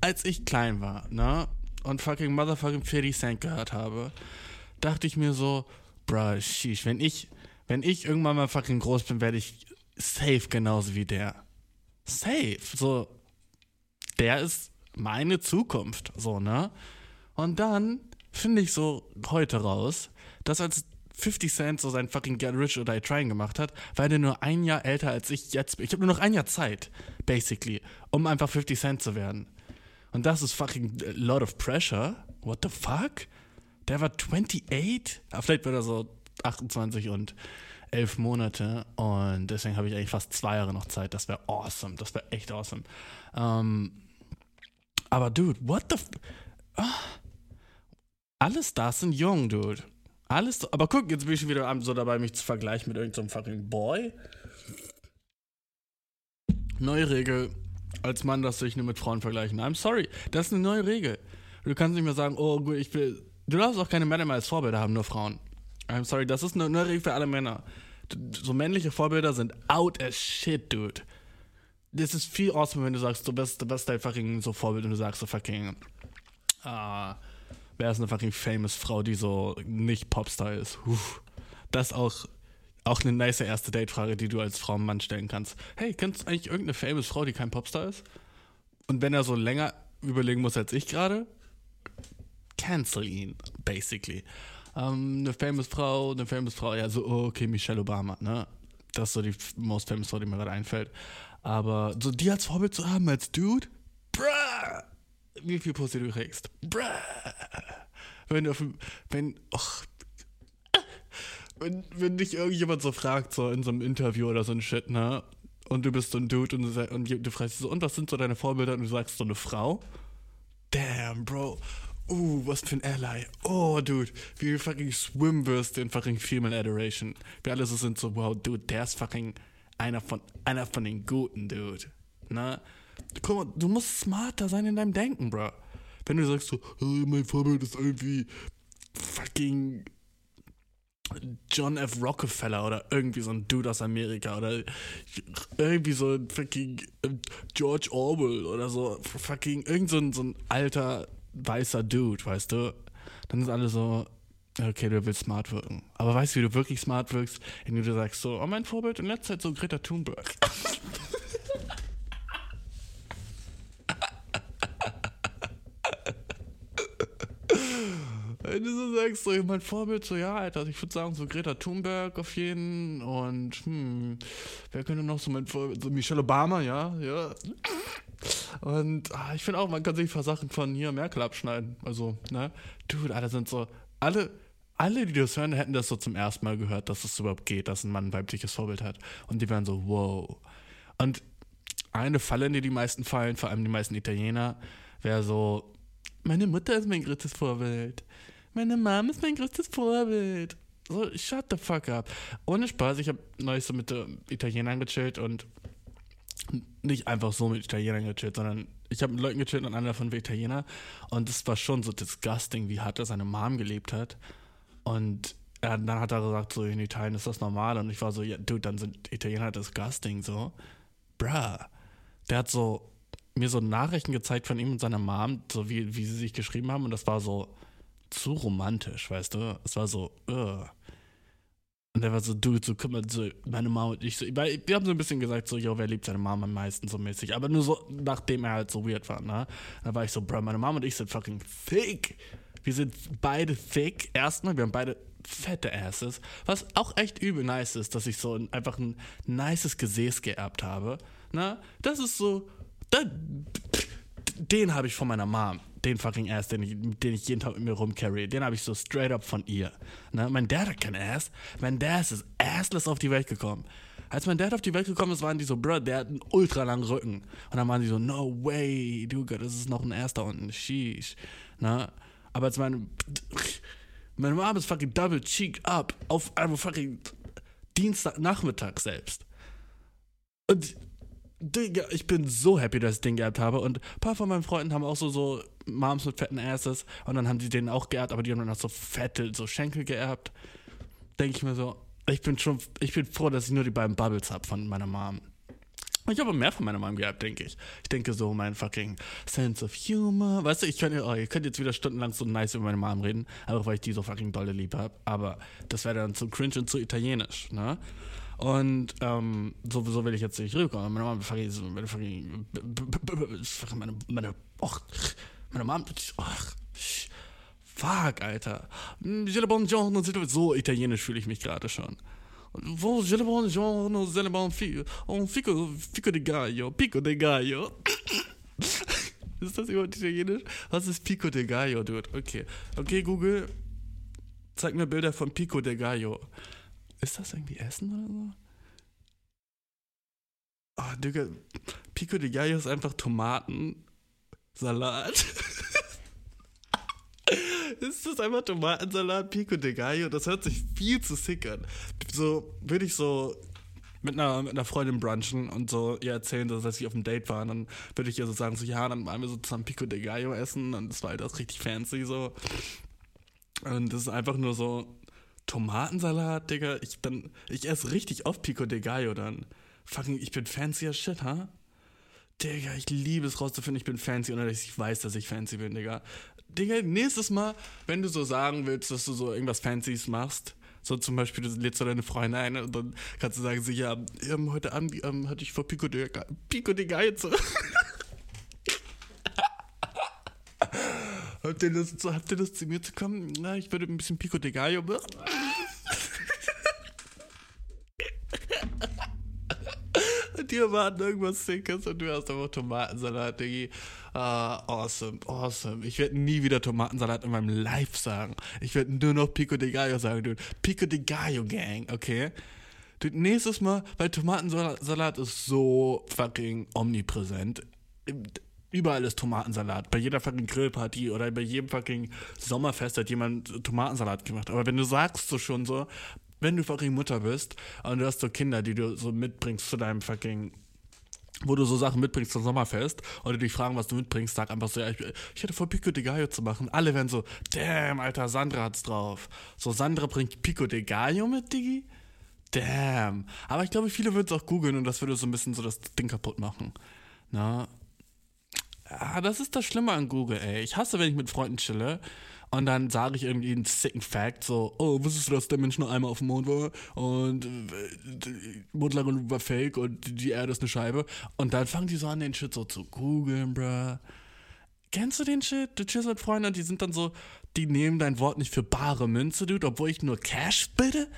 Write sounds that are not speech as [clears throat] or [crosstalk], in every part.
als ich klein war, ne, und fucking motherfucking 50 Cent gehört habe, dachte ich mir so, bruh, sheesh, wenn ich, wenn ich irgendwann mal fucking groß bin, werde ich safe genauso wie der. Safe. So, der ist meine Zukunft, so, ne? Und dann finde ich so heute raus, dass als 50 Cent so sein fucking Get Rich or Die Trying gemacht hat, war der nur ein Jahr älter als ich jetzt bin. Ich habe nur noch ein Jahr Zeit, basically, um einfach 50 Cent zu werden. Und das ist fucking a lot of pressure. What the fuck? Der war 28? Ah, vielleicht wird er so 28 und 11 Monate. Und deswegen habe ich eigentlich fast zwei Jahre noch Zeit. Das wäre awesome. Das wäre echt awesome. Ähm, aber dude, what the... Oh. Alle Stars sind jung, dude. Alles, aber guck, jetzt bin ich schon wieder so dabei, mich zu vergleichen mit irgendeinem so fucking Boy. Neue Regel. Als Mann darfst du dich nur mit Frauen vergleichen. I'm sorry. Das ist eine neue Regel. Du kannst nicht mehr sagen, oh gut, ich will. Du darfst auch keine Männer mehr als Vorbilder haben, nur Frauen. I'm sorry, das ist eine neue Regel für alle Männer. So männliche Vorbilder sind out as shit, dude. Das ist viel awesome, wenn du sagst, du bist, du bist dein fucking so Vorbild und du sagst so fucking. Ah. Wer ist eine fucking famous Frau, die so nicht Popstar ist? Puh. Das auch, auch eine nice erste Date-Frage, die du als Frau Mann stellen kannst. Hey, kennst du eigentlich irgendeine famous Frau, die kein Popstar ist? Und wenn er so länger überlegen muss als ich gerade, cancel ihn, basically. Um, ähm, eine famous Frau, eine famous Frau, ja, so, oh, okay, Michelle Obama, ne? Das ist so die most famous Frau, die mir gerade einfällt. Aber so die als Vorbild zu haben, als Dude, bruh, wie viel Pussy du kriegst. Bruh. Wenn du, wenn, och, wenn, wenn dich irgendjemand so fragt, so in so einem Interview oder so ein Shit, ne? Und du bist so ein Dude und du, und du fragst so, und was sind so deine Vorbilder? Und du sagst so eine Frau. Damn, Bro. Uh, was für ein Ally. Oh, Dude. Wie fucking swim wirst in fucking Female Adoration. Wir alle so sind so, wow, Dude, der ist fucking einer von, einer von den Guten, Dude. Ne? Guck mal, du musst smarter sein in deinem Denken, bro. Wenn du sagst so, hey, mein Vorbild ist irgendwie fucking John F. Rockefeller oder irgendwie so ein Dude aus Amerika oder irgendwie so ein fucking äh, George Orwell oder so fucking irgend so ein, so ein alter weißer Dude, weißt du? Dann sind alle so, okay, du willst smart wirken. Aber weißt du, wie du wirklich smart wirkst, indem du sagst so, oh, mein Vorbild in letzter Zeit so Greta Thunberg. Wenn du sagst, so mein Vorbild, so ja, Alter, ich würde sagen, so Greta Thunberg auf jeden und hm, wer könnte noch so mein Vorbild, so Michelle Obama, ja, ja. Und ah, ich finde auch, man kann sich ein paar Sachen von hier Merkel abschneiden. Also, ne? Dude, alle sind so, alle, alle, die das hören, hätten das so zum ersten Mal gehört, dass es überhaupt geht, dass ein Mann ein weibliches Vorbild hat. Und die wären so, wow. Und eine Falle, in die die meisten fallen, vor allem die meisten Italiener, wäre so, meine Mutter ist mein größtes Vorbild. Meine Mom ist mein größtes Vorbild. So, shut the fuck up. Ohne Spaß, ich habe neulich so mit äh, Italienern gechillt und nicht einfach so mit Italienern gechillt, sondern ich habe mit Leuten gechillt und einer davon war Italiener und es war schon so disgusting, wie hart er seine Mom gelebt hat. Und er, dann hat er gesagt, so in Italien ist das normal und ich war so, ja, dude, dann sind Italiener disgusting, so. Bruh. Der hat so mir so Nachrichten gezeigt von ihm und seiner Mom, so wie, wie sie sich geschrieben haben und das war so, zu romantisch, weißt du? Es war so, uh. Und er war so, du, so, guck mal, so, meine Mama und ich, so, weil wir haben so ein bisschen gesagt, so, yo, wer liebt seine Mama am meisten, so mäßig. Aber nur so, nachdem er halt so weird war, ne? Da war ich so, bro, meine Mama und ich sind fucking thick. Wir sind beide thick. Erstmal, wir haben beide fette Asses. Was auch echt übel nice ist, dass ich so einfach ein nices Gesäß geerbt habe. Ne? Das ist so, da, den habe ich von meiner Mom den fucking Ass, den ich, den ich jeden Tag mit mir rumcarry, den habe ich so straight up von ihr. Ne? Mein Dad hat kein Ass. Mein Dad ist assless auf die Welt gekommen. Als mein Dad auf die Welt gekommen ist, waren die so, bro, der hat einen ultra langen Rücken. Und dann waren die so, no way, Dude, das ist noch ein erster unten, sheesh. Na? Aber als meine, meine Mom ist fucking double cheeked up auf einem fucking Dienstagnachmittag selbst. Und Digga, ich bin so happy, dass ich den geerbt habe. Und ein paar von meinen Freunden haben auch so, so Moms mit fetten Asses. Und dann haben die den auch geerbt, aber die haben dann auch so fette, so Schenkel geerbt. Denke ich mir so, ich bin schon, ich bin froh, dass ich nur die beiden Bubbles habe von meiner Mom. Ich habe mehr von meiner Mom gehabt, denke ich. Ich denke so, mein fucking Sense of Humor. Weißt du, ich könnte, oh, ihr könnt jetzt wieder stundenlang so nice über meine Mom reden, einfach weil ich die so fucking dolle lieb habe. Aber das wäre dann zu cringe und zu italienisch, ne? Und ähm, sowieso will ich jetzt nicht rüberkommen. Meine Mom, fucking, meine fucking, meine, meine, och, meine Mom, ach, fuck, Alter. So italienisch fühle ich mich gerade schon. Wo buongiorno, le bon fico, un fico, fico de gallo, pico de gallo. ist das überhaupt italienisch? Was ist Pico de Gallo, dude? Okay. Okay, Google, zeig mir Bilder von Pico de Gallo. Ist das irgendwie Essen oder so? Oh, Digga, Pico de Gallo ist einfach Tomatensalat. [laughs] ist das einfach Tomatensalat, Pico de Gallo? Das hört sich viel zu sick an. So, würde ich so mit einer, mit einer Freundin brunchen und so ihr erzählen, dass ich auf einem Date war. Und dann würde ich ihr so sagen, so, ja, dann waren wir so zusammen Pico de Gallo essen und das war halt auch richtig fancy so. Und das ist einfach nur so Tomatensalat, Digga. Ich, dann, ich esse richtig oft Pico de Gallo dann. Fucking, ich bin fancy as shit, ha? Digga, ich liebe es rauszufinden, ich bin fancy, ohne dass ich weiß, dass ich fancy bin, Digga. Digga, nächstes Mal, wenn du so sagen willst, dass du so irgendwas Fancyes machst, so zum Beispiel, du lädst du deine Freunde ein und dann kannst du sagen, so, ja, ähm, heute Abend ähm, hatte ich vor Pico de, Pico de Geize. [laughs] habt, ihr Lust, habt ihr Lust, zu mir zu kommen? Na, ich würde ein bisschen Pico de Gallo machen. [laughs] und die erwarten irgendwas Sickes und du hast einfach Tomatensalat, Diggi. Ah, awesome, awesome. Ich werde nie wieder Tomatensalat in meinem Life sagen. Ich werde nur noch Pico de Gallo sagen, dude. Pico de Gallo Gang, okay? Dude, nächstes Mal, weil Tomatensalat ist so fucking omnipräsent. Überall ist Tomatensalat. Bei jeder fucking Grillparty oder bei jedem fucking Sommerfest hat jemand Tomatensalat gemacht. Aber wenn du sagst so schon so, wenn du fucking Mutter bist und du hast so Kinder, die du so mitbringst zu deinem fucking wo du so Sachen mitbringst zum Sommerfest oder dich fragen, was du mitbringst, sag einfach so, ja, ich, ich hätte vor Pico de Gallo zu machen. Alle werden so, damn, Alter, Sandra hat's drauf. So, Sandra bringt Pico de Gallo mit, Diggi? Damn. Aber ich glaube, viele würden es auch googeln und das würde so ein bisschen so das Ding kaputt machen. Na? Ja, das ist das Schlimme an Google, ey. Ich hasse, wenn ich mit Freunden chille und dann sage ich irgendwie einen sicken Fact, so, oh, wusstest du, dass der Mensch nur einmal auf dem Mond war und äh, Mondlandung war fake und die Erde ist eine Scheibe. Und dann fangen die so an, den Shit so zu googeln, bruh. Kennst du den Shit? Du chillst mit Freunden und die sind dann so, die nehmen dein Wort nicht für bare Münze, dude, obwohl ich nur Cash bitte?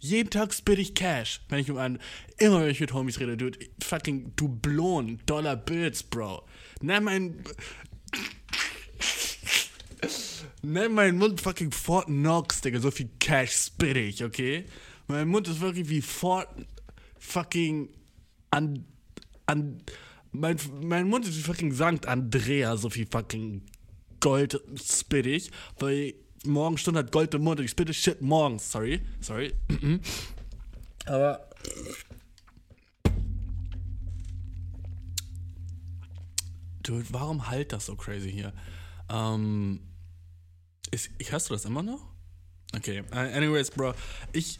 Jeden Tag spitte ich Cash, wenn ich mit einem, immer wenn ich mit Homies rede, dude, fucking Dublonen, Dollar Bills, Bro. Nenn mein, Nenn meinen Mund fucking Fort Knox, Digga. So viel Cash spit ich, okay? Mein Mund ist wirklich wie Fort fucking an. an mein, mein Mund ist wie fucking Sankt Andrea, so viel fucking Gold spit ich, weil morgen Stunde hat Gold im Mund und ich spitte Shit morgens. Sorry, sorry. [clears throat] Aber. Dude, warum halt das so crazy hier? Ähm. Ist, hast du das immer noch? Okay, uh, anyways, Bro, ich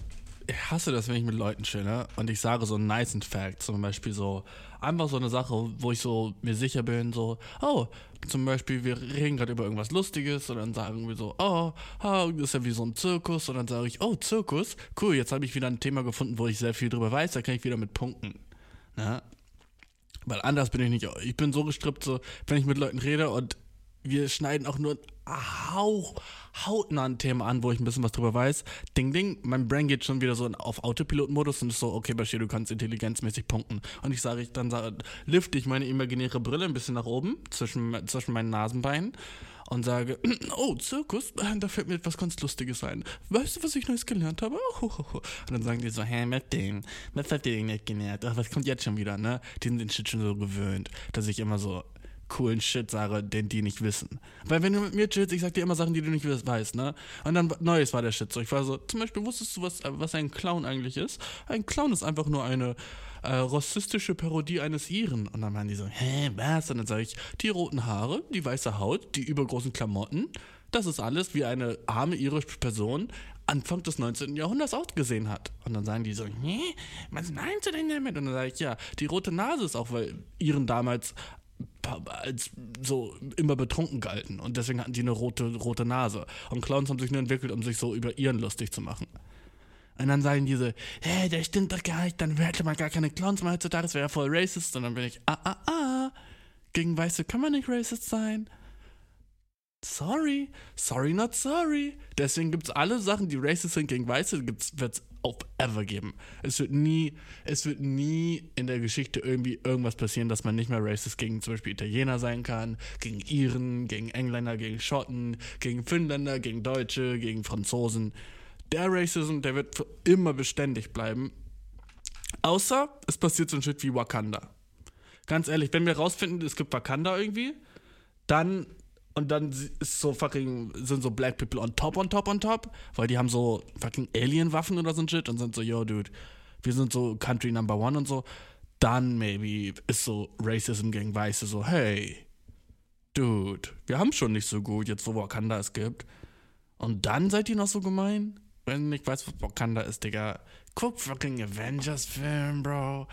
hasse das, wenn ich mit Leuten chille und ich sage so nice Fact, zum Beispiel so, einfach so eine Sache, wo ich so mir sicher bin, so, oh, zum Beispiel, wir reden gerade über irgendwas Lustiges und dann sagen wir so, oh, oh, das ist ja wie so ein Zirkus und dann sage ich, oh, Zirkus, cool, jetzt habe ich wieder ein Thema gefunden, wo ich sehr viel drüber weiß, da kann ich wieder mit punkten. Ne? Weil anders bin ich nicht, ich bin so gestrippt, so, wenn ich mit Leuten rede und wir schneiden auch nur Hauch, hautnah ein Thema an, wo ich ein bisschen was drüber weiß. Ding, ding, mein Brain geht schon wieder so auf Autopilot-Modus und ist so, okay, Bashir, du kannst intelligenzmäßig punkten. Und ich sage, ich dann sage, lifte ich meine imaginäre Brille ein bisschen nach oben zwischen, zwischen meinen Nasenbeinen und sage, [clears throat] oh, Zirkus, [clears throat] da fällt mir etwas ganz Lustiges ein. Weißt du, was ich Neues gelernt habe? Und dann sagen die so, hä, mit dem, was habt ihr denn nicht gelernt? Ach, was kommt jetzt schon wieder, ne? Die sind den Shit schon so gewöhnt, dass ich immer so coolen Shit sage, den die nicht wissen. Weil wenn du mit mir chillst, ich sag dir immer Sachen, die du nicht weißt, ne? Und dann Neues war der Shit so. Ich war so, zum Beispiel, wusstest du, was, was ein Clown eigentlich ist? Ein Clown ist einfach nur eine äh, rassistische Parodie eines Iren. Und dann waren die so, hä, was? Und dann sage ich, die roten Haare, die weiße Haut, die übergroßen Klamotten, das ist alles, wie eine arme irische Person Anfang des 19. Jahrhunderts ausgesehen hat. Und dann sagen die so, hä, was meinst du denn damit? Und dann sage ich, ja, die rote Nase ist auch, weil Iren damals als so immer betrunken galten und deswegen hatten die eine rote, rote Nase. Und Clowns haben sich nur entwickelt, um sich so über ihren lustig zu machen. Und dann sagen diese, hä, der stimmt doch gar nicht, dann hätte man gar keine Clowns mehr heutzutage, das wäre ja voll racist. Und dann bin ich, ah, ah, ah, gegen Weiße kann man nicht racist sein. Sorry, sorry, not sorry. Deswegen gibt es alle Sachen, die racist sind gegen Weiße, wird es auf ever geben. Es wird nie, es wird nie in der Geschichte irgendwie irgendwas passieren, dass man nicht mehr racist gegen zum Beispiel Italiener sein kann, gegen Iren, gegen Engländer, gegen Schotten, gegen Finnländer, gegen Deutsche, gegen Franzosen. Der Racism, der wird für immer beständig bleiben. Außer es passiert so ein Shit wie Wakanda. Ganz ehrlich, wenn wir rausfinden, es gibt Wakanda irgendwie, dann und dann ist so fucking, sind so Black People on top, on top, on top, weil die haben so fucking Alien-Waffen oder so ein Shit und sind so, yo, dude, wir sind so Country Number One und so. Dann maybe ist so Racism gegen Weiße so, hey, dude, wir haben schon nicht so gut, jetzt wo Wakanda es gibt. Und dann seid ihr noch so gemein? Wenn ich weiß, was Wakanda ist, Digga. Guck fucking Avengers-Film, Bro.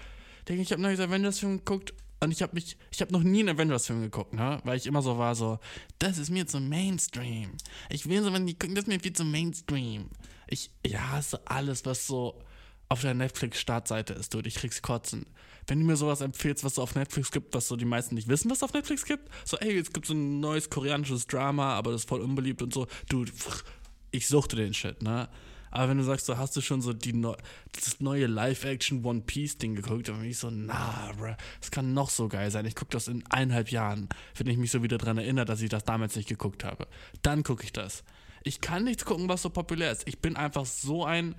Digga, ich hab neues Avengers-Film geguckt und ich habe mich, ich habe noch nie einen Avengers-Film geguckt, ne? Weil ich immer so war, so, das ist mir zu Mainstream. Ich will so, wenn die gucken, das ist mir viel zu Mainstream. Ich, ich hasse alles, was so auf der Netflix-Startseite ist, dude. Ich krieg's kotzen. Wenn du mir sowas empfehlst, was es auf Netflix gibt, was so die meisten nicht wissen, was es auf Netflix gibt, so, ey, es gibt so ein neues koreanisches Drama, aber das ist voll unbeliebt und so, dude, ich suchte den Shit, ne? Aber wenn du sagst, so hast du schon so die Neu das neue Live-Action One Piece-Ding geguckt, dann bin ich so, na, bruh, das kann noch so geil sein. Ich gucke das in eineinhalb Jahren, wenn ich mich so wieder daran erinnere, dass ich das damals nicht geguckt habe. Dann gucke ich das. Ich kann nichts gucken, was so populär ist. Ich bin einfach so ein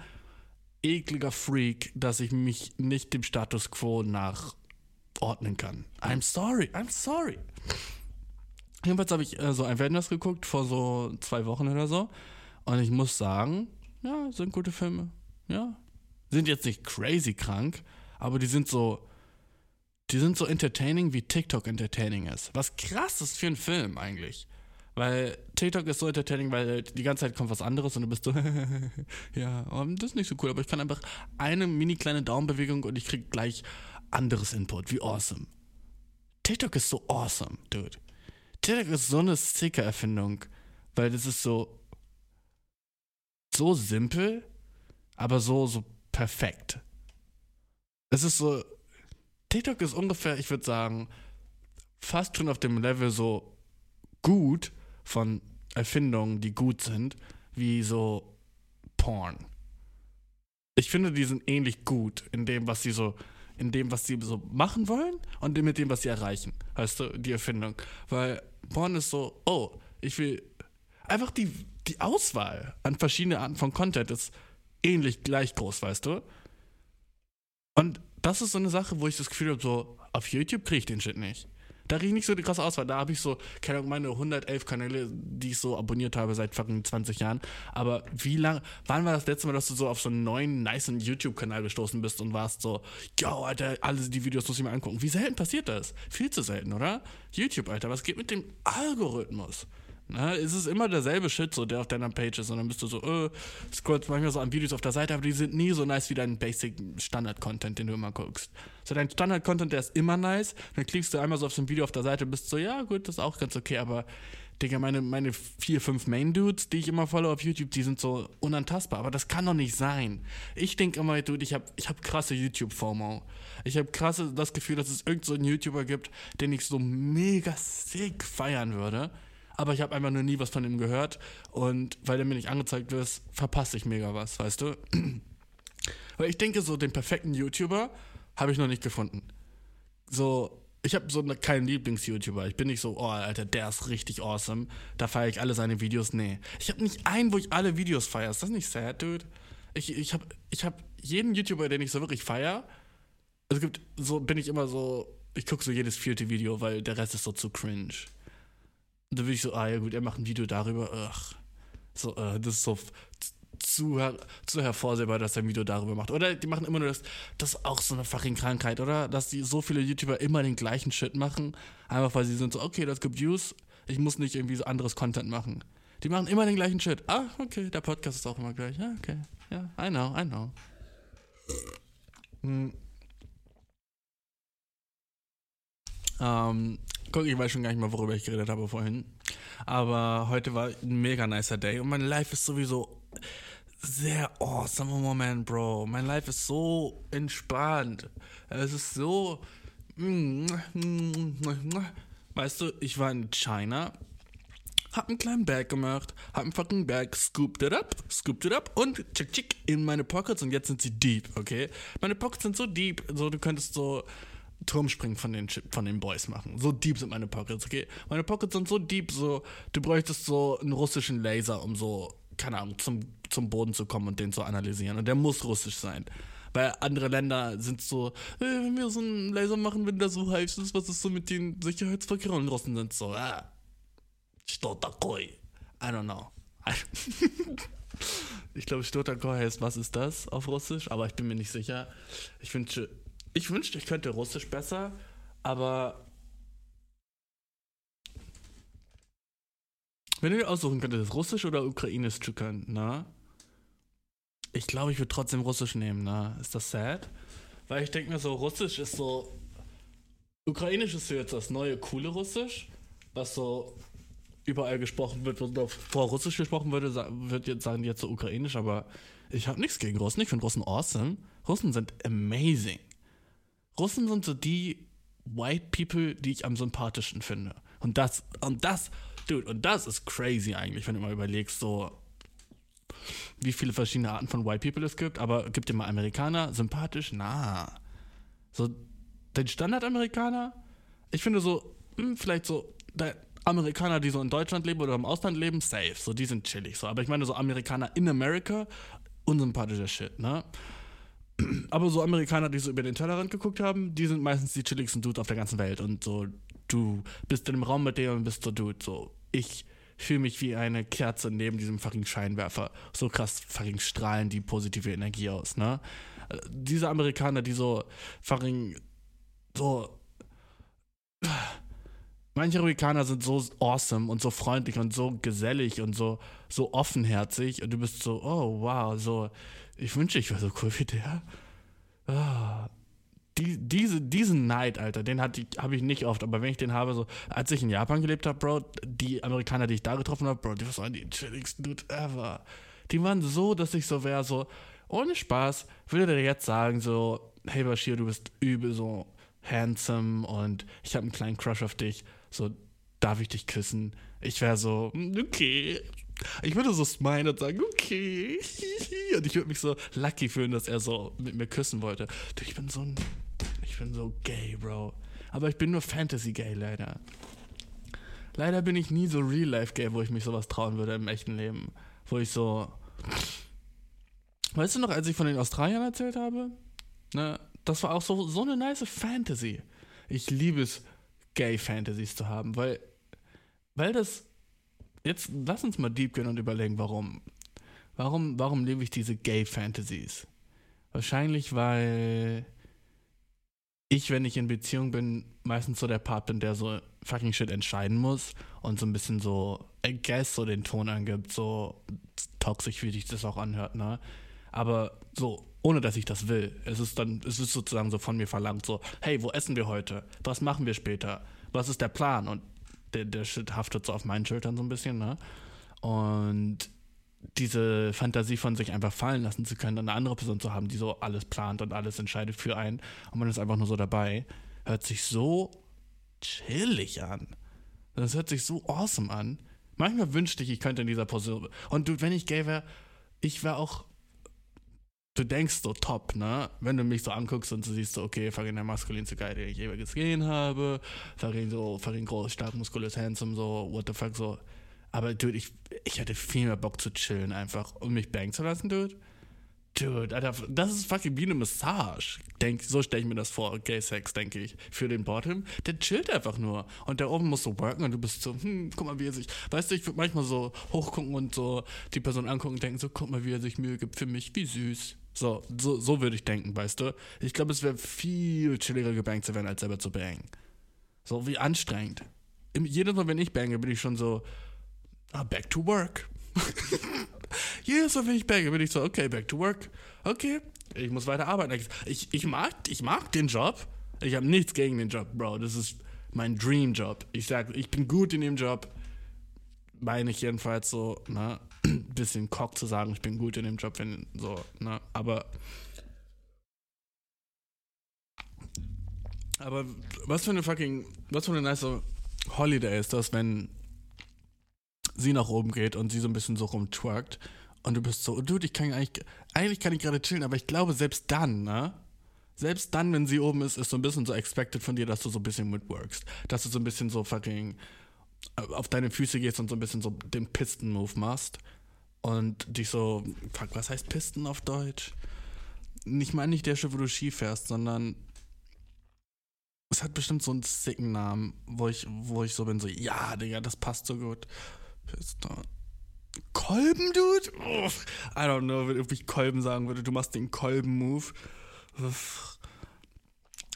ekliger Freak, dass ich mich nicht dem Status quo nachordnen kann. I'm sorry, I'm sorry. Jedenfalls habe ich äh, so ein Avengers geguckt vor so zwei Wochen oder so. Und ich muss sagen, ja, sind gute Filme. Ja. Sind jetzt nicht crazy krank, aber die sind so. Die sind so entertaining, wie TikTok entertaining ist. Was krass ist für einen Film eigentlich. Weil TikTok ist so entertaining, weil die ganze Zeit kommt was anderes und du bist so, [laughs] ja, das ist nicht so cool, aber ich kann einfach eine mini kleine Daumenbewegung und ich krieg gleich anderes Input, wie awesome. TikTok ist so awesome, dude. TikTok ist so eine sicker Erfindung, weil das ist so, so simpel, aber so, so perfekt. Es ist so, TikTok ist ungefähr, ich würde sagen, fast schon auf dem Level so gut von Erfindungen, die gut sind, wie so Porn. Ich finde, die sind ähnlich gut in dem, was sie so, in dem, was sie so machen wollen und mit dem, was sie erreichen. Weißt du, die Erfindung. Weil Porn ist so, oh, ich will einfach die, die Auswahl an verschiedene Arten von Content ist ähnlich gleich groß, weißt du? Und das ist so eine Sache, wo ich das Gefühl habe, so, auf YouTube kriege ich den Shit nicht. Da kriege ich nicht so die krasse Auswahl. Da habe ich so, keine Ahnung, meine 111 Kanäle, die ich so abonniert habe seit fucking 20 Jahren. Aber wie lange, wann war das letzte Mal, dass du so auf so einen neuen, nice YouTube-Kanal gestoßen bist und warst so, yo, Alter, alle die Videos muss ich mir angucken. Wie selten passiert das? Viel zu selten, oder? YouTube, Alter, was geht mit dem Algorithmus? Na, es ist immer derselbe Shit, so, der auf deiner Page ist. Und dann bist du so, äh, scrollst manchmal so an Videos auf der Seite, aber die sind nie so nice wie dein Basic Standard-Content, den du immer guckst. So, dein Standard-Content, der ist immer nice. Dann klickst du einmal so auf so ein Video auf der Seite und bist so, ja, gut, das ist auch ganz okay, aber Digga, meine, meine vier, fünf Main-Dudes, die ich immer follow auf YouTube, die sind so unantastbar. Aber das kann doch nicht sein. Ich denke immer, Dude, ich habe ich hab krasse YouTube-FOMO. Ich habe krasse das Gefühl, dass es irgend so YouTuber gibt, den ich so mega sick feiern würde aber ich habe einfach nur nie was von ihm gehört und weil er mir nicht angezeigt wird, verpasse ich mega was, weißt du? [clears throat] Weil ich denke, so den perfekten YouTuber habe ich noch nicht gefunden. So, ich habe so eine, keinen Lieblings-YouTuber. Ich bin nicht so, oh, Alter, der ist richtig awesome. Da feiere ich alle seine Videos. Nee. Ich habe nicht einen, wo ich alle Videos feiere. Ist das nicht sad, dude? Ich, ich habe ich hab jeden YouTuber, den ich so wirklich feiere. Es gibt, so bin ich immer so, ich gucke so jedes vierte Video, weil der Rest ist so zu cringe. Und dann bin ich so, ah ja gut, er macht ein Video darüber. Ugh. So, uh, das ist so zu, zu hervorsehbar, dass er ein Video darüber macht. Oder die machen immer nur das, das ist auch so eine fucking Krankheit, oder? Dass die so viele YouTuber immer den gleichen Shit machen, einfach weil sie sind so, okay, das gibt Views, ich muss nicht irgendwie so anderes Content machen. Die machen immer den gleichen Shit. Ah, okay, der Podcast ist auch immer gleich. Ja, okay. Ja, I know, I know. Hm. Ähm, guck, ich weiß schon gar nicht mal, worüber ich geredet habe vorhin. Aber heute war ein mega nicer Day und mein Life ist sowieso sehr awesome im Moment, Bro. Mein Life ist so entspannt. Es ist so. Weißt du, ich war in China, hab einen kleinen Bag gemacht, hab einen fucking Bag, scooped it up, scooped it up und tschick tschick in meine Pockets und jetzt sind sie deep, okay? Meine Pockets sind so deep, so du könntest so Turmspringen von den, von den Boys machen. So deep sind meine Pockets, okay? Meine Pockets sind so deep, so, du bräuchtest so einen russischen Laser, um so, keine Ahnung, zum, zum Boden zu kommen und den zu analysieren. Und der muss russisch sein. Weil andere Länder sind so, hey, wenn wir so einen Laser machen, wenn der so heiß ist, was ist so mit den Sicherheitsverkehren? Und Russen sind so, ah, Stotakoi. I don't know. [laughs] ich glaube, Stotakoi heißt, was ist das auf Russisch? Aber ich bin mir nicht sicher. Ich wünsche ich wünschte, ich könnte Russisch besser, aber wenn du dir aussuchen könntest, Russisch oder Ukrainisch zu können, na? Ich glaube, ich würde trotzdem Russisch nehmen, na? Ist das sad? Weil ich denke mir so, Russisch ist so. Ukrainisch ist so jetzt das neue, coole Russisch, was so überall gesprochen wird, wo vor Russisch gesprochen würde, wird jetzt sagen die jetzt so Ukrainisch, aber ich habe nichts gegen Russen. Ich finde Russen awesome. Russen sind amazing. Russen sind so die White People, die ich am sympathischsten finde. Und das, und das, dude, und das ist crazy eigentlich, wenn du mal überlegst, so wie viele verschiedene Arten von White People es gibt, aber gibt dir mal Amerikaner sympathisch? Na. So, den Standard-Amerikaner? Ich finde so, hm, vielleicht so, Amerikaner, die so in Deutschland leben oder im Ausland leben, safe. So, die sind chillig. So, aber ich meine so Amerikaner in America, unsympathischer Shit, ne? Aber so Amerikaner, die so über den Tellerrand geguckt haben, die sind meistens die chilligsten Dudes auf der ganzen Welt. Und so, du bist in einem Raum mit denen und bist so, Dude, so, ich fühle mich wie eine Kerze neben diesem fucking Scheinwerfer. So krass fucking strahlen die positive Energie aus, ne? Diese Amerikaner, die so fucking so. Manche Amerikaner sind so awesome und so freundlich und so gesellig und so, so offenherzig und du bist so, oh wow, so ich wünsche, ich wäre so cool wie der. Ah, die, diese, diesen Neid, Alter, den habe ich nicht oft, aber wenn ich den habe, so, als ich in Japan gelebt habe, Bro, die Amerikaner, die ich da getroffen habe, Bro, die waren die chilligsten Dude ever. Die waren so, dass ich so wäre, so, ohne Spaß, würde der jetzt sagen, so, hey Bashir, du bist übel so handsome und ich habe einen kleinen Crush auf dich, so, darf ich dich küssen? Ich wäre so, okay, ich würde so smilen und sagen, okay. Und ich würde mich so lucky fühlen, dass er so mit mir küssen wollte. Ich bin so ein, ich bin so gay, Bro. Aber ich bin nur Fantasy-gay, leider. Leider bin ich nie so Real-Life-gay, wo ich mich sowas trauen würde im echten Leben. Wo ich so. Weißt du noch, als ich von den Australiern erzählt habe? Ne, das war auch so, so eine nice Fantasy. Ich liebe es, Gay-Fantasies zu haben, weil, weil das jetzt lass uns mal deep gehen und überlegen, warum. Warum, warum lebe ich diese Gay Fantasies? Wahrscheinlich, weil ich, wenn ich in Beziehung bin, meistens so der Part bin, der so fucking shit entscheiden muss und so ein bisschen so, I guess, so den Ton angibt, so toxisch, wie sich das auch anhört, ne? Aber so, ohne dass ich das will. Es ist dann, es ist sozusagen so von mir verlangt, so, hey, wo essen wir heute? Was machen wir später? Was ist der Plan? Und der, der Shit haftet so auf meinen Schultern so ein bisschen, ne? Und diese Fantasie von sich einfach fallen lassen zu können, eine andere Person zu haben, die so alles plant und alles entscheidet für einen und man ist einfach nur so dabei, hört sich so chillig an. Das hört sich so awesome an. Manchmal wünschte ich, ich könnte in dieser Position. Und du, wenn ich gay wäre, ich wäre auch du denkst so top, ne? Wenn du mich so anguckst und du siehst so, okay, fucking der maskulinste Guy, den ich je gesehen habe, fucking so, fucking groß, stark, muskulös, handsome, so, what the fuck, so. Aber, dude, ich, ich hätte viel mehr Bock zu chillen einfach und mich bangen zu lassen, dude. Dude, Alter, das ist fucking wie eine Massage. Denk, so stelle ich mir das vor, Gay Sex, denke ich. Für den Bottom. Der chillt einfach nur. Und der oben muss so worken und du bist so, hm, guck mal, wie er sich. Weißt du, ich würde manchmal so hochgucken und so die Person angucken und denken, so, guck mal, wie er sich Mühe gibt für mich, wie süß. So, so, so würde ich denken, weißt du? Ich glaube, es wäre viel chilliger gebankt zu werden, als selber zu bangen. So, wie anstrengend. Jedes Mal, wenn ich bange, bin ich schon so, ah, back to work. [laughs] Jedes Mal, wenn ich bange, bin ich so, okay, back to work. Okay, ich muss weiter arbeiten. Ich, ich, mag, ich mag den Job. Ich habe nichts gegen den Job, Bro. Das ist mein Dream-Job. Ich sag, ich bin gut in dem Job. Meine ich jedenfalls so, ne? Bisschen cock zu sagen, ich bin gut in dem Job, wenn so, ne? Aber. Aber was für eine fucking. Was für eine nice Holiday ist das, wenn sie nach oben geht und sie so ein bisschen so rumtwerkt und du bist so, dude, ich kann eigentlich, eigentlich kann ich gerade chillen, aber ich glaube, selbst dann, ne? Selbst dann, wenn sie oben ist, ist so ein bisschen so expected von dir, dass du so ein bisschen mitworkst. Dass du so ein bisschen so fucking äh, auf deine Füße gehst und so ein bisschen so den Pisten-Move machst. Und dich so, fuck, was heißt Pisten auf Deutsch? Ich meine nicht der Schiff, wo du Ski fährst, sondern es hat bestimmt so einen sicken Namen, wo ich, wo ich so bin, so, ja, Digga, das passt so gut. Pista. Kolben, Dude? Oh, I don't know, ob ich Kolben sagen würde. Du machst den Kolben-Move.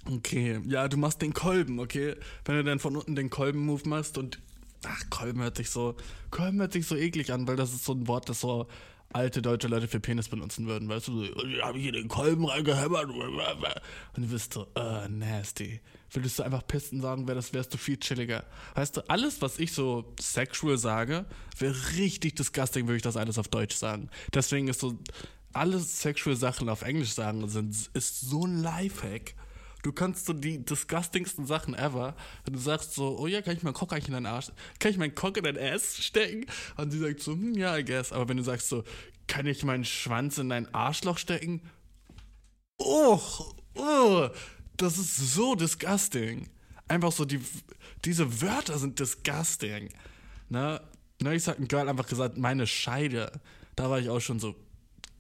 Okay, ja, du machst den Kolben, okay? Wenn du dann von unten den Kolben-Move machst und. Ach, Kolben hört sich so. Kolben hört sich so eklig an, weil das ist so ein Wort, das so alte deutsche Leute für Penis benutzen würden, weißt du? So, ich habe hier den Kolben reingehämmert. Und du bist so, uh, nasty. Würdest du einfach Pisten sagen, wär das wärst du viel chilliger. Weißt du, alles, was ich so sexual sage, wäre richtig disgusting, würde ich das alles auf Deutsch sagen. Deswegen ist so, alle sexual Sachen auf Englisch sagen, sind, ist so ein Lifehack. Du kannst so die disgustingsten Sachen ever. Wenn du sagst so, oh ja, kann ich meinen Cock eigentlich in deinen Arsch, kann ich meinen Cock in dein Ass stecken? Und sie sagt so, hm, ja, I guess. Aber wenn du sagst so, kann ich meinen Schwanz in dein Arschloch stecken? Oh, oh, das ist so disgusting. Einfach so, die, diese Wörter sind disgusting. Ne? Neulich hat ein Girl einfach gesagt, meine Scheide. Da war ich auch schon so,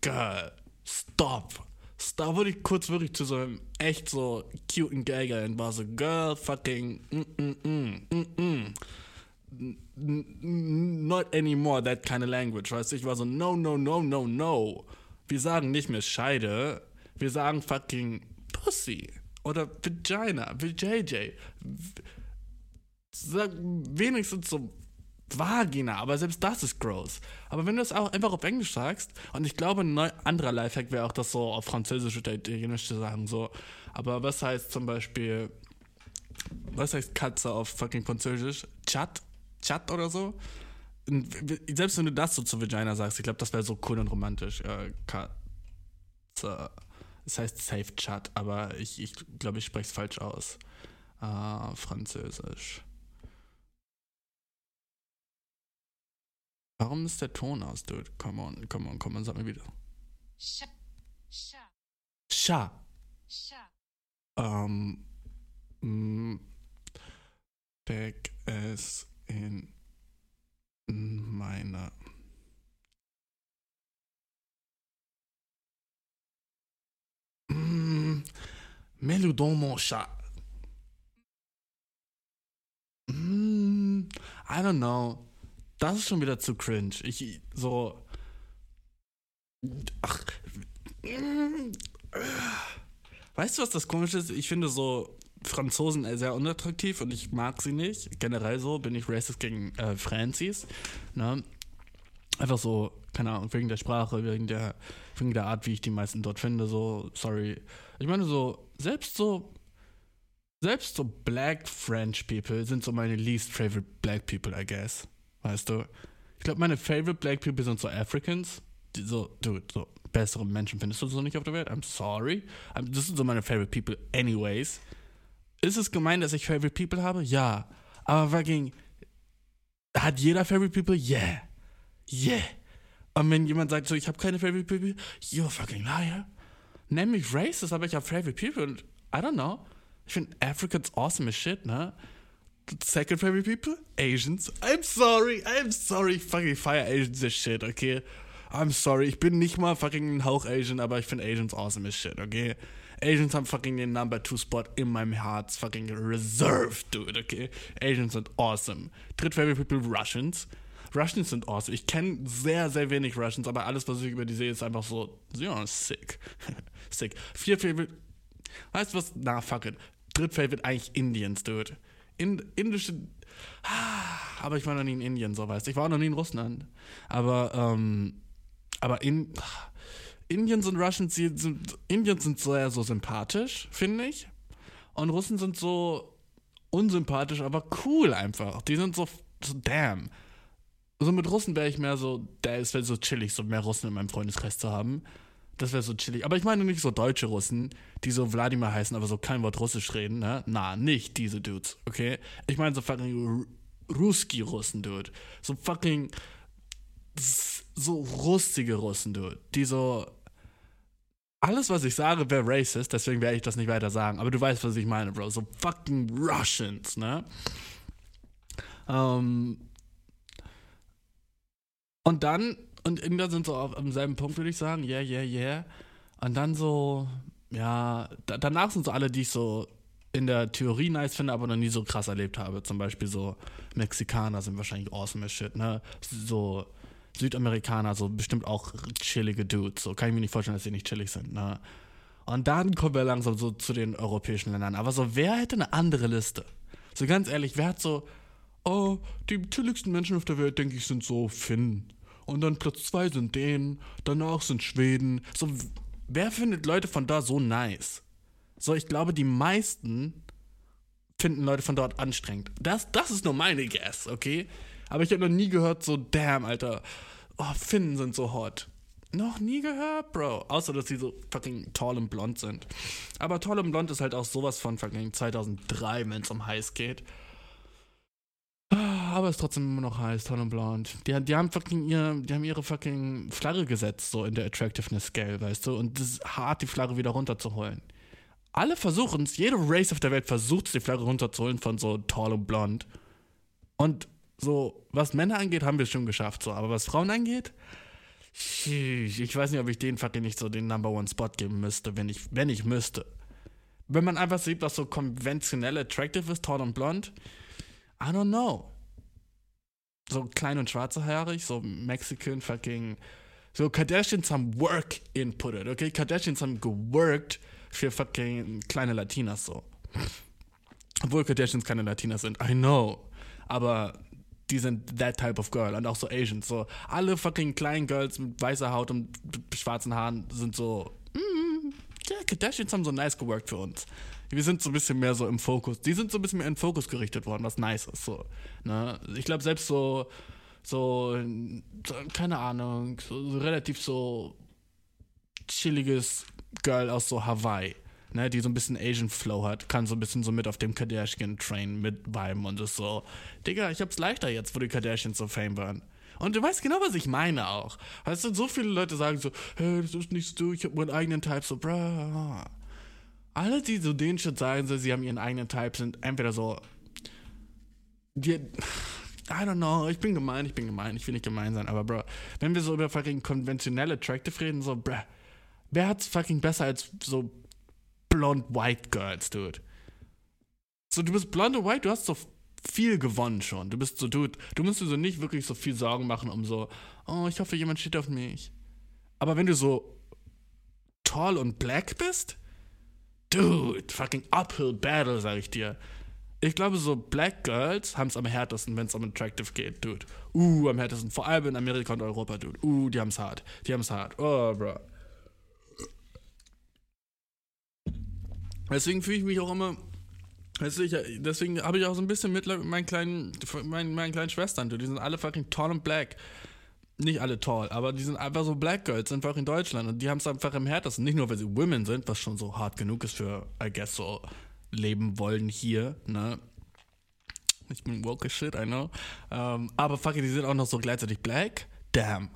Girl, stop da wurde ich kurz wirklich zu so einem echt so cuten Gagger und war so, girl, fucking, mm, mm, mm, mm, not anymore that kind of language, weißt du? Ich war so, no, no, no, no, no. Wir sagen nicht mehr Scheide, wir sagen fucking Pussy oder Vagina, VJJ. Sag wenigstens so Vagina, aber selbst das ist gross. Aber wenn du es auch einfach auf Englisch sagst, und ich glaube, ein anderer Lifehack wäre auch das so auf Französisch oder Italienisch zu sagen, so. Aber was heißt zum Beispiel, was heißt Katze auf fucking Französisch? Chat? Chat oder so? Selbst wenn du das so zu Vagina sagst, ich glaube, das wäre so cool und romantisch. Äh, Katze. Es heißt Safe Chat, aber ich, ich glaube, ich spreche es falsch aus. Äh, Französisch. Warum ist der Ton aus, dude? Come on, come on, come on, sag mir wieder. Scha. Scha. Scha. Scha. Ähm. Mm, steck es in meine. Mm, Mets-le dans mon chat. Mm, I don't know das ist schon wieder zu cringe. Ich so. Ach. Weißt du, was das komische ist? Ich finde so Franzosen sehr unattraktiv und ich mag sie nicht. Generell so bin ich racist gegen äh, Franzis. Ne? Einfach so, keine Ahnung, wegen der Sprache, wegen der, wegen der Art, wie ich die meisten dort finde. So, sorry. Ich meine, so, selbst so, selbst so Black French People sind so meine least favorite Black People, I guess. Weißt du? Ich glaube, meine favorite Black People sind so Africans. Die so, du, so bessere Menschen findest du so nicht auf der Welt. I'm sorry. Das sind so meine favorite people anyways. Ist es gemein, dass ich favorite people habe? Ja. Aber fucking. Hat jeder favorite people? Yeah. Yeah. Und wenn jemand sagt so, ich habe keine favorite people, you're fucking liar. Nenn mich racist, aber ich habe favorite people I don't know. Ich finde Africans awesome as shit, ne? Second favorite people? Asians. I'm sorry, I'm sorry. Fucking fire Asians as shit, okay? I'm sorry, ich bin nicht mal fucking ein Hauch Asian, aber ich finde Asians awesome as shit, okay? Asians haben fucking den Number 2 Spot in meinem Herz fucking reserved, dude, okay? Asians sind awesome. Dritt favorite people, Russians. Russians sind awesome. Ich kenne sehr, sehr wenig Russians, aber alles, was ich über die sehe, ist einfach so, ja, sick. [laughs] sick. Vier favorite, weißt du was? Na, fuck it. Dritt favorite eigentlich Indians, dude. In, indische, ah, aber ich war noch nie in Indien, so weißt du. Ich war auch noch nie in Russland. Aber, ähm, aber in, Indians und Russians sind, Indians sind sehr so sympathisch, finde ich. Und Russen sind so unsympathisch, aber cool einfach. Die sind so, so damn. So mit Russen wäre ich mehr so, der ist so chillig, so mehr Russen in meinem Freundeskreis zu haben. Das wäre so chillig. Aber ich meine nicht so deutsche Russen, die so Wladimir heißen, aber so kein Wort Russisch reden, ne? Na, nicht diese Dudes, okay? Ich meine so fucking Ruski-Russen, Dude. So fucking so rustige Russen, Dude. Die so alles, was ich sage, wäre racist, deswegen werde ich das nicht weiter sagen. Aber du weißt, was ich meine, Bro. So fucking Russians, ne? Ähm. Und dann, und Inder sind so auf, am selben Punkt, würde ich sagen. Yeah, yeah, yeah. Und dann so, ja, da, danach sind so alle, die ich so in der Theorie nice finde, aber noch nie so krass erlebt habe. Zum Beispiel so Mexikaner sind wahrscheinlich awesome as shit, ne? So Südamerikaner, so bestimmt auch chillige Dudes. So kann ich mir nicht vorstellen, dass sie nicht chillig sind. Ne? Und dann kommen wir langsam so zu den europäischen Ländern. Aber so, wer hätte eine andere Liste? So ganz ehrlich, wer hat so, oh, die chilligsten Menschen auf der Welt, denke ich, sind so Finnen. Und dann Platz zwei sind Dänen, danach sind Schweden. So, wer findet Leute von da so nice? So, ich glaube, die meisten finden Leute von dort anstrengend. Das, das ist nur meine Guess, okay? Aber ich habe noch nie gehört, so, damn, Alter, oh, Finnen sind so hot. Noch nie gehört, Bro. Außer, dass sie so fucking tall und blond sind. Aber tall und blond ist halt auch sowas von fucking 2003, wenn es um heiß geht. Aber es ist trotzdem immer noch heiß, und blond. Die, die, haben fucking ihr, die haben ihre fucking Flagge gesetzt, so in der Attractiveness Scale, weißt du? Und es ist hart, die Flagge wieder runterzuholen. Alle versuchen es, jede Race auf der Welt versucht es, die Flagge runterzuholen von so tall und blond. Und so, was Männer angeht, haben wir es schon geschafft, so. Aber was Frauen angeht, ich weiß nicht, ob ich den fucking nicht so den Number One Spot geben müsste, wenn ich, wenn ich müsste. Wenn man einfach sieht, was so konventionell attractive ist, tall und blond, I don't know. So klein und schwarze haarig, so Mexican fucking. So Kardashians haben Work inputted, okay? Kardashians haben geworkt für fucking kleine Latinas so. Obwohl Kardashians keine Latinas sind, I know. Aber die sind that type of girl und auch so Asians. So alle fucking kleinen Girls mit weißer Haut und schwarzen Haaren sind so, mm, ja, Kardashians haben so nice geworkt für uns. Wir sind so ein bisschen mehr so im Fokus. Die sind so ein bisschen mehr in den Fokus gerichtet worden, was nice ist. So, ne? Ich glaube, selbst so, so, keine Ahnung, so, so relativ so chilliges Girl aus so Hawaii ne, die so ein bisschen Asian Flow hat, kann so ein bisschen so mit auf dem Kardashian-Train mit viben und ist so, Digga, ich hab's leichter jetzt, wo die Kardashians so fame waren. Und du weißt genau, was ich meine auch. Weißt du, so viele Leute sagen so, hey, das ist nicht so, ich hab meinen eigenen Type, so, bruh. Alle, die so den Shit sagen, so, sie haben ihren eigenen Type, sind entweder so, die, I don't know, ich bin gemein, ich bin gemein, ich will nicht gemein sein, aber bro, wenn wir so über fucking konventionelle Attractive reden, so, bruh, wer hat's fucking besser als so blond white girls, dude. So, du bist blonde white, du hast so viel gewonnen schon. Du bist so, dude, du musst dir so nicht wirklich so viel Sorgen machen um so, oh, ich hoffe, jemand steht auf mich. Aber wenn du so tall und black bist, dude, fucking uphill battle, sag ich dir. Ich glaube, so Black Girls haben es am härtesten, wenn es um Attractive geht, dude. Uh, am härtesten. Vor allem in Amerika und Europa, dude. Uh, die haben es hart. Die haben es hart. Oh, bro. Deswegen fühle ich mich auch immer. Deswegen habe ich auch so ein bisschen Mitleid mit meinen kleinen, meinen, meinen kleinen Schwestern. Die sind alle fucking tall und black. Nicht alle tall, aber die sind einfach so Black Girls, einfach in Deutschland. Und die haben es einfach im härtesten. Nicht nur, weil sie Women sind, was schon so hart genug ist für, I guess, so leben wollen hier, ne? Ich bin woke as shit, I know. Ähm, aber fuck die sind auch noch so gleichzeitig black. Damn.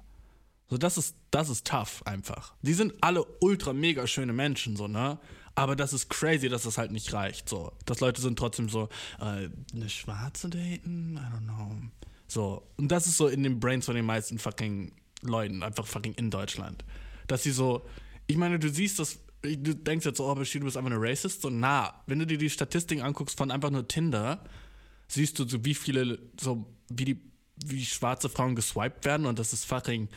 So, das ist, das ist tough einfach. Die sind alle ultra mega schöne Menschen, so, ne? Aber das ist crazy, dass das halt nicht reicht, so. Dass Leute sind trotzdem so, äh, eine Schwarze daten? I don't know. So. Und das ist so in den Brains von den meisten fucking Leuten, einfach fucking in Deutschland. Dass sie so, ich meine, du siehst das, du denkst jetzt so, oh, Bashir, du bist einfach eine Racist. So, na, wenn du dir die Statistiken anguckst von einfach nur Tinder, siehst du so, wie viele, so, wie die, wie schwarze Frauen geswiped werden und das ist fucking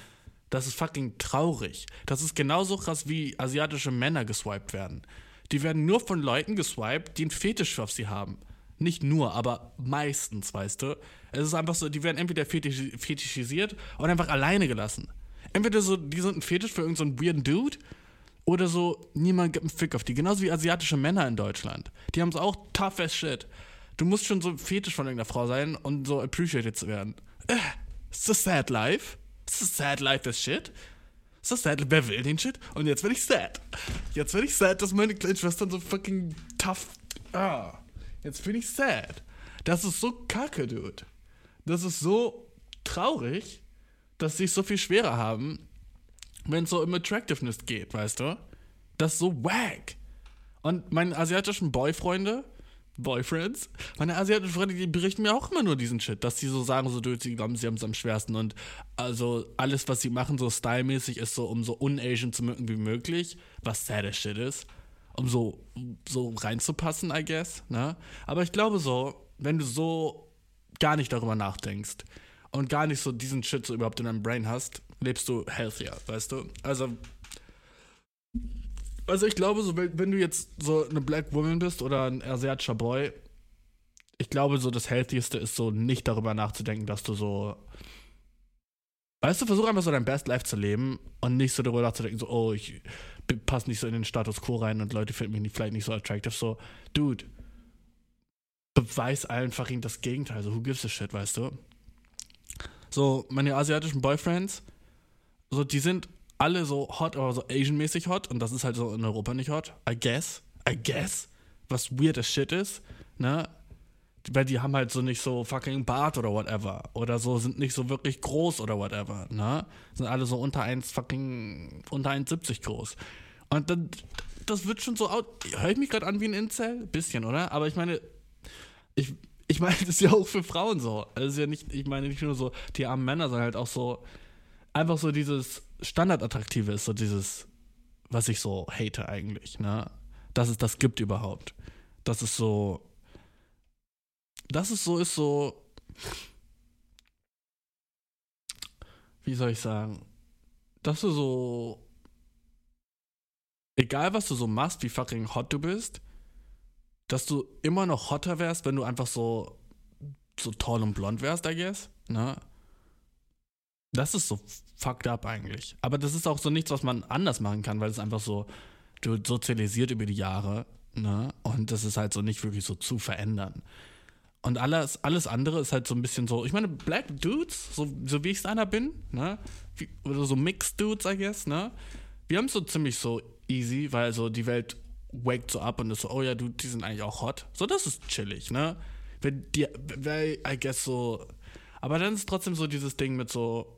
das ist fucking traurig. Das ist genauso krass, wie asiatische Männer geswiped werden. Die werden nur von Leuten geswiped, die einen Fetisch auf sie haben. Nicht nur, aber meistens, weißt du. Es ist einfach so, die werden entweder fetisch, fetischisiert oder einfach alleine gelassen. Entweder so, die sind ein Fetisch für irgendeinen so weirden Dude oder so, niemand gibt einen Fick auf die. Genauso wie asiatische Männer in Deutschland. Die haben es auch tough as shit. Du musst schon so ein Fetisch von irgendeiner Frau sein und so appreciated zu werden. Äh, it's a sad life. Ist das sad life das shit? Das sad? Wer will den Shit? Und jetzt bin ich sad. Jetzt bin ich sad, dass meine kleinen Schwestern so fucking tough. Ah. Jetzt bin ich sad. Das ist so kacke, dude. Das ist so traurig, dass sie es so viel schwerer haben, wenn es so um Attractiveness geht, weißt du? Das ist so wack. Und meine asiatischen Boyfreunde, Boyfriends. Meine asiatischen Freunde, die berichten mir auch immer nur diesen Shit, dass sie so sagen, so, sie glauben, sie haben es am schwersten und also alles, was sie machen, so stylmäßig, ist so, um so un-Asian zu wirken wie möglich, was sad as shit ist, um so, so reinzupassen, I guess, ne? Aber ich glaube so, wenn du so gar nicht darüber nachdenkst und gar nicht so diesen Shit so überhaupt in deinem Brain hast, lebst du healthier, weißt du? Also, also ich glaube, so, wenn, du jetzt so eine Black Woman bist oder ein asiatischer Boy, ich glaube, so das Healthieste ist so nicht darüber nachzudenken, dass du so. Weißt du, versuch einfach so dein Best Life zu leben und nicht so darüber nachzudenken, so, oh, ich passe nicht so in den Status quo rein und Leute finden mich nicht, vielleicht nicht so attractive. So, dude, beweis einfach ihnen das Gegenteil. So, who gives a shit, weißt du? So, meine asiatischen Boyfriends, so, die sind alle so hot, aber so Asian-mäßig hot. Und das ist halt so in Europa nicht hot. I guess. I guess. Was weird as shit ist. Ne? Weil die haben halt so nicht so fucking Bart oder whatever. Oder so sind nicht so wirklich groß oder whatever. Ne? Sind alle so unter 1 fucking, unter 1,70 groß. Und dann, das wird schon so out. Höre ich mich gerade an wie ein Incel? Bisschen, oder? Aber ich meine, ich, ich meine, [laughs] das ist ja auch für Frauen so. Es ist ja nicht, ich meine nicht nur so die armen Männer, sondern halt auch so, einfach so dieses Standardattraktive ist so dieses, was ich so hate eigentlich, ne? Dass es das gibt überhaupt. Das ist so. Das ist so, ist so. Wie soll ich sagen? Dass du so. Egal was du so machst, wie fucking hot du bist, dass du immer noch hotter wärst, wenn du einfach so. so toll und blond wärst, I guess, ne? Das ist so fucked up eigentlich. Aber das ist auch so nichts, was man anders machen kann, weil es einfach so du sozialisiert über die Jahre, ne? Und das ist halt so nicht wirklich so zu verändern. Und alles, alles andere ist halt so ein bisschen so, ich meine, Black Dudes, so, so wie ich einer bin, ne? Wie, oder so Mixed Dudes, I guess, ne? Wir haben es so ziemlich so easy, weil so die Welt waked so ab und ist so, oh ja, du, die sind eigentlich auch hot. So, das ist chillig, ne? Wenn die, weil, I guess so, aber dann ist trotzdem so dieses Ding mit so,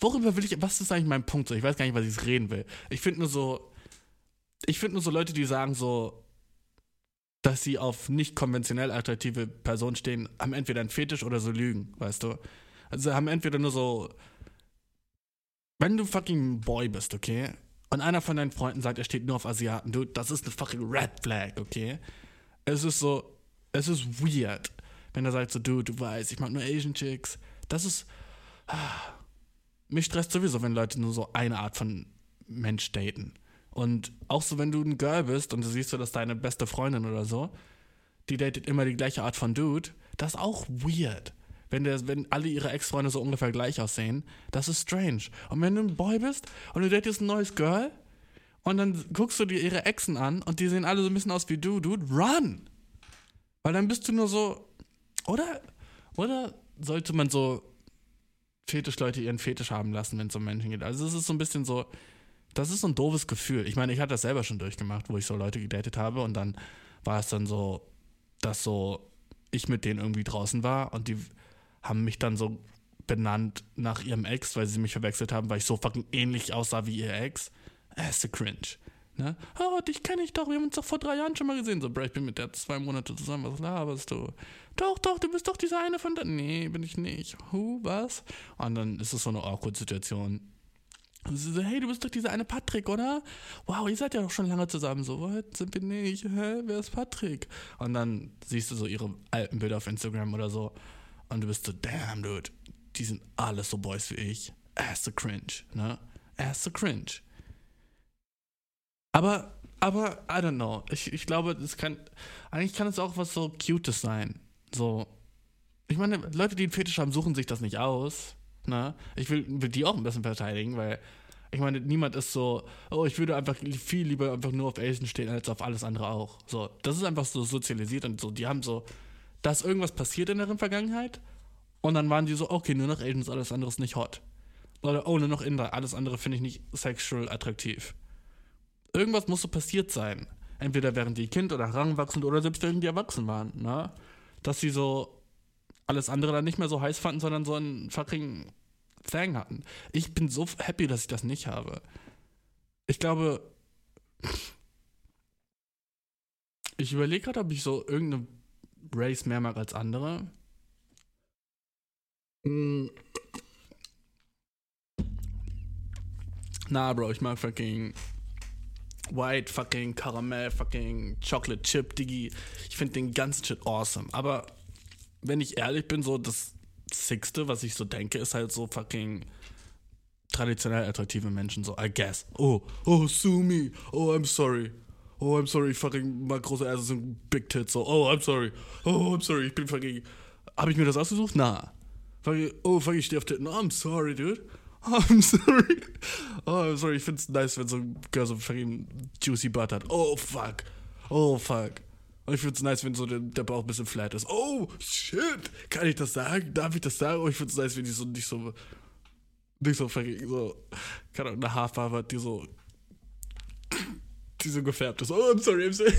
Worüber will ich, was ist eigentlich mein Punkt? Ich weiß gar nicht, was ich reden will. Ich finde nur so, ich finde nur so Leute, die sagen so, dass sie auf nicht konventionell attraktive Personen stehen, haben entweder einen Fetisch oder so Lügen, weißt du? Also haben entweder nur so, wenn du fucking Boy bist, okay? Und einer von deinen Freunden sagt, er steht nur auf Asiaten, du, das ist eine fucking Red Flag, okay? Es ist so, es ist weird, wenn er sagt so, du, du weißt, ich mag nur Asian Chicks. Das ist, ah, mich stresst sowieso, wenn Leute nur so eine Art von Mensch daten. Und auch so, wenn du ein Girl bist und du siehst so, dass deine beste Freundin oder so, die datet immer die gleiche Art von Dude, das ist auch weird. Wenn, der, wenn alle ihre Ex-Freunde so ungefähr gleich aussehen, das ist strange. Und wenn du ein Boy bist und du datest ein neues Girl und dann guckst du dir ihre Exen an und die sehen alle so ein bisschen aus wie du, Dude, run! Weil dann bist du nur so, oder, oder sollte man so Fetischleute ihren Fetisch haben lassen, wenn es um Menschen geht. Also es ist so ein bisschen so, das ist so ein doofes Gefühl. Ich meine, ich hatte das selber schon durchgemacht, wo ich so Leute gedatet habe und dann war es dann so, dass so ich mit denen irgendwie draußen war und die haben mich dann so benannt nach ihrem Ex, weil sie mich verwechselt haben, weil ich so fucking ähnlich aussah wie ihr Ex. Das ist cringe. Ne? Oh, dich kenne ich doch, wir haben uns doch vor drei Jahren schon mal gesehen. So, Bro, ich bin mit der zwei Monate zusammen, was laberst du? Doch, doch, du bist doch dieser eine von da. Nee, bin ich nicht. Hu, was? Und dann ist es so eine awkward Situation. Und sie so, hey, du bist doch dieser eine Patrick, oder? Wow, ihr seid ja doch schon lange zusammen. So, was sind wir nicht? Hä, wer ist Patrick? Und dann siehst du so ihre alten Bilder auf Instagram oder so. Und du bist so, damn, dude, die sind alles so Boys wie ich. Ass the cringe, ne? Ass the cringe. Aber, aber, I don't know. Ich, ich glaube, das kann, eigentlich kann es auch was so Cutes sein. So. Ich meine, Leute, die einen Fetisch haben, suchen sich das nicht aus. Ne? Ich will, will die auch ein bisschen verteidigen, weil ich meine, niemand ist so, oh, ich würde einfach viel lieber einfach nur auf Asian stehen, als auf alles andere auch. So, das ist einfach so sozialisiert und so, die haben so, da ist irgendwas passiert in deren Vergangenheit und dann waren die so, okay, nur noch Asians, alles andere ist nicht hot. Oder, oh, nur noch Inder, alles andere finde ich nicht sexual attraktiv irgendwas muss so passiert sein. Entweder während die Kind oder heranwachsend oder selbst während die erwachsen waren, ne? Dass sie so alles andere dann nicht mehr so heiß fanden, sondern so einen fucking Thang hatten. Ich bin so happy, dass ich das nicht habe. Ich glaube, ich überlege gerade, ob ich so irgendeine Race mehr mag als andere. Hm. Na, Bro, ich mag fucking White fucking Caramel, fucking Chocolate Chip, Diggi. Ich finde den ganzen Shit awesome. Aber wenn ich ehrlich bin, so das Sixte, was ich so denke, ist halt so fucking traditionell attraktive Menschen, so, I guess. Oh, oh, sue me. Oh, I'm sorry. Oh, I'm sorry, fucking, mal große Ärsche sind Big Tits, so. Oh, I'm sorry. Oh, I'm sorry, ich bin fucking. Hab ich mir das ausgesucht? Na. Fucking, oh, fucking, ich stehe auf Titten. Oh, I'm sorry, dude. Oh, [laughs] I'm sorry. Oh, I'm sorry. Ich find's nice, wenn so ein Girl so fucking juicy Butt hat. Oh, fuck. Oh, fuck. Und ich find's nice, wenn so der, der, Bauch ein bisschen flat ist. Oh, shit. Kann ich das sagen? Darf ich das sagen? Oh, ich find's nice, wenn die so nicht so. Nicht so fucking so. Keine Ahnung, eine Haarfarbe hat, die so. Die so gefärbt ist. Oh, I'm sorry, I'm sorry.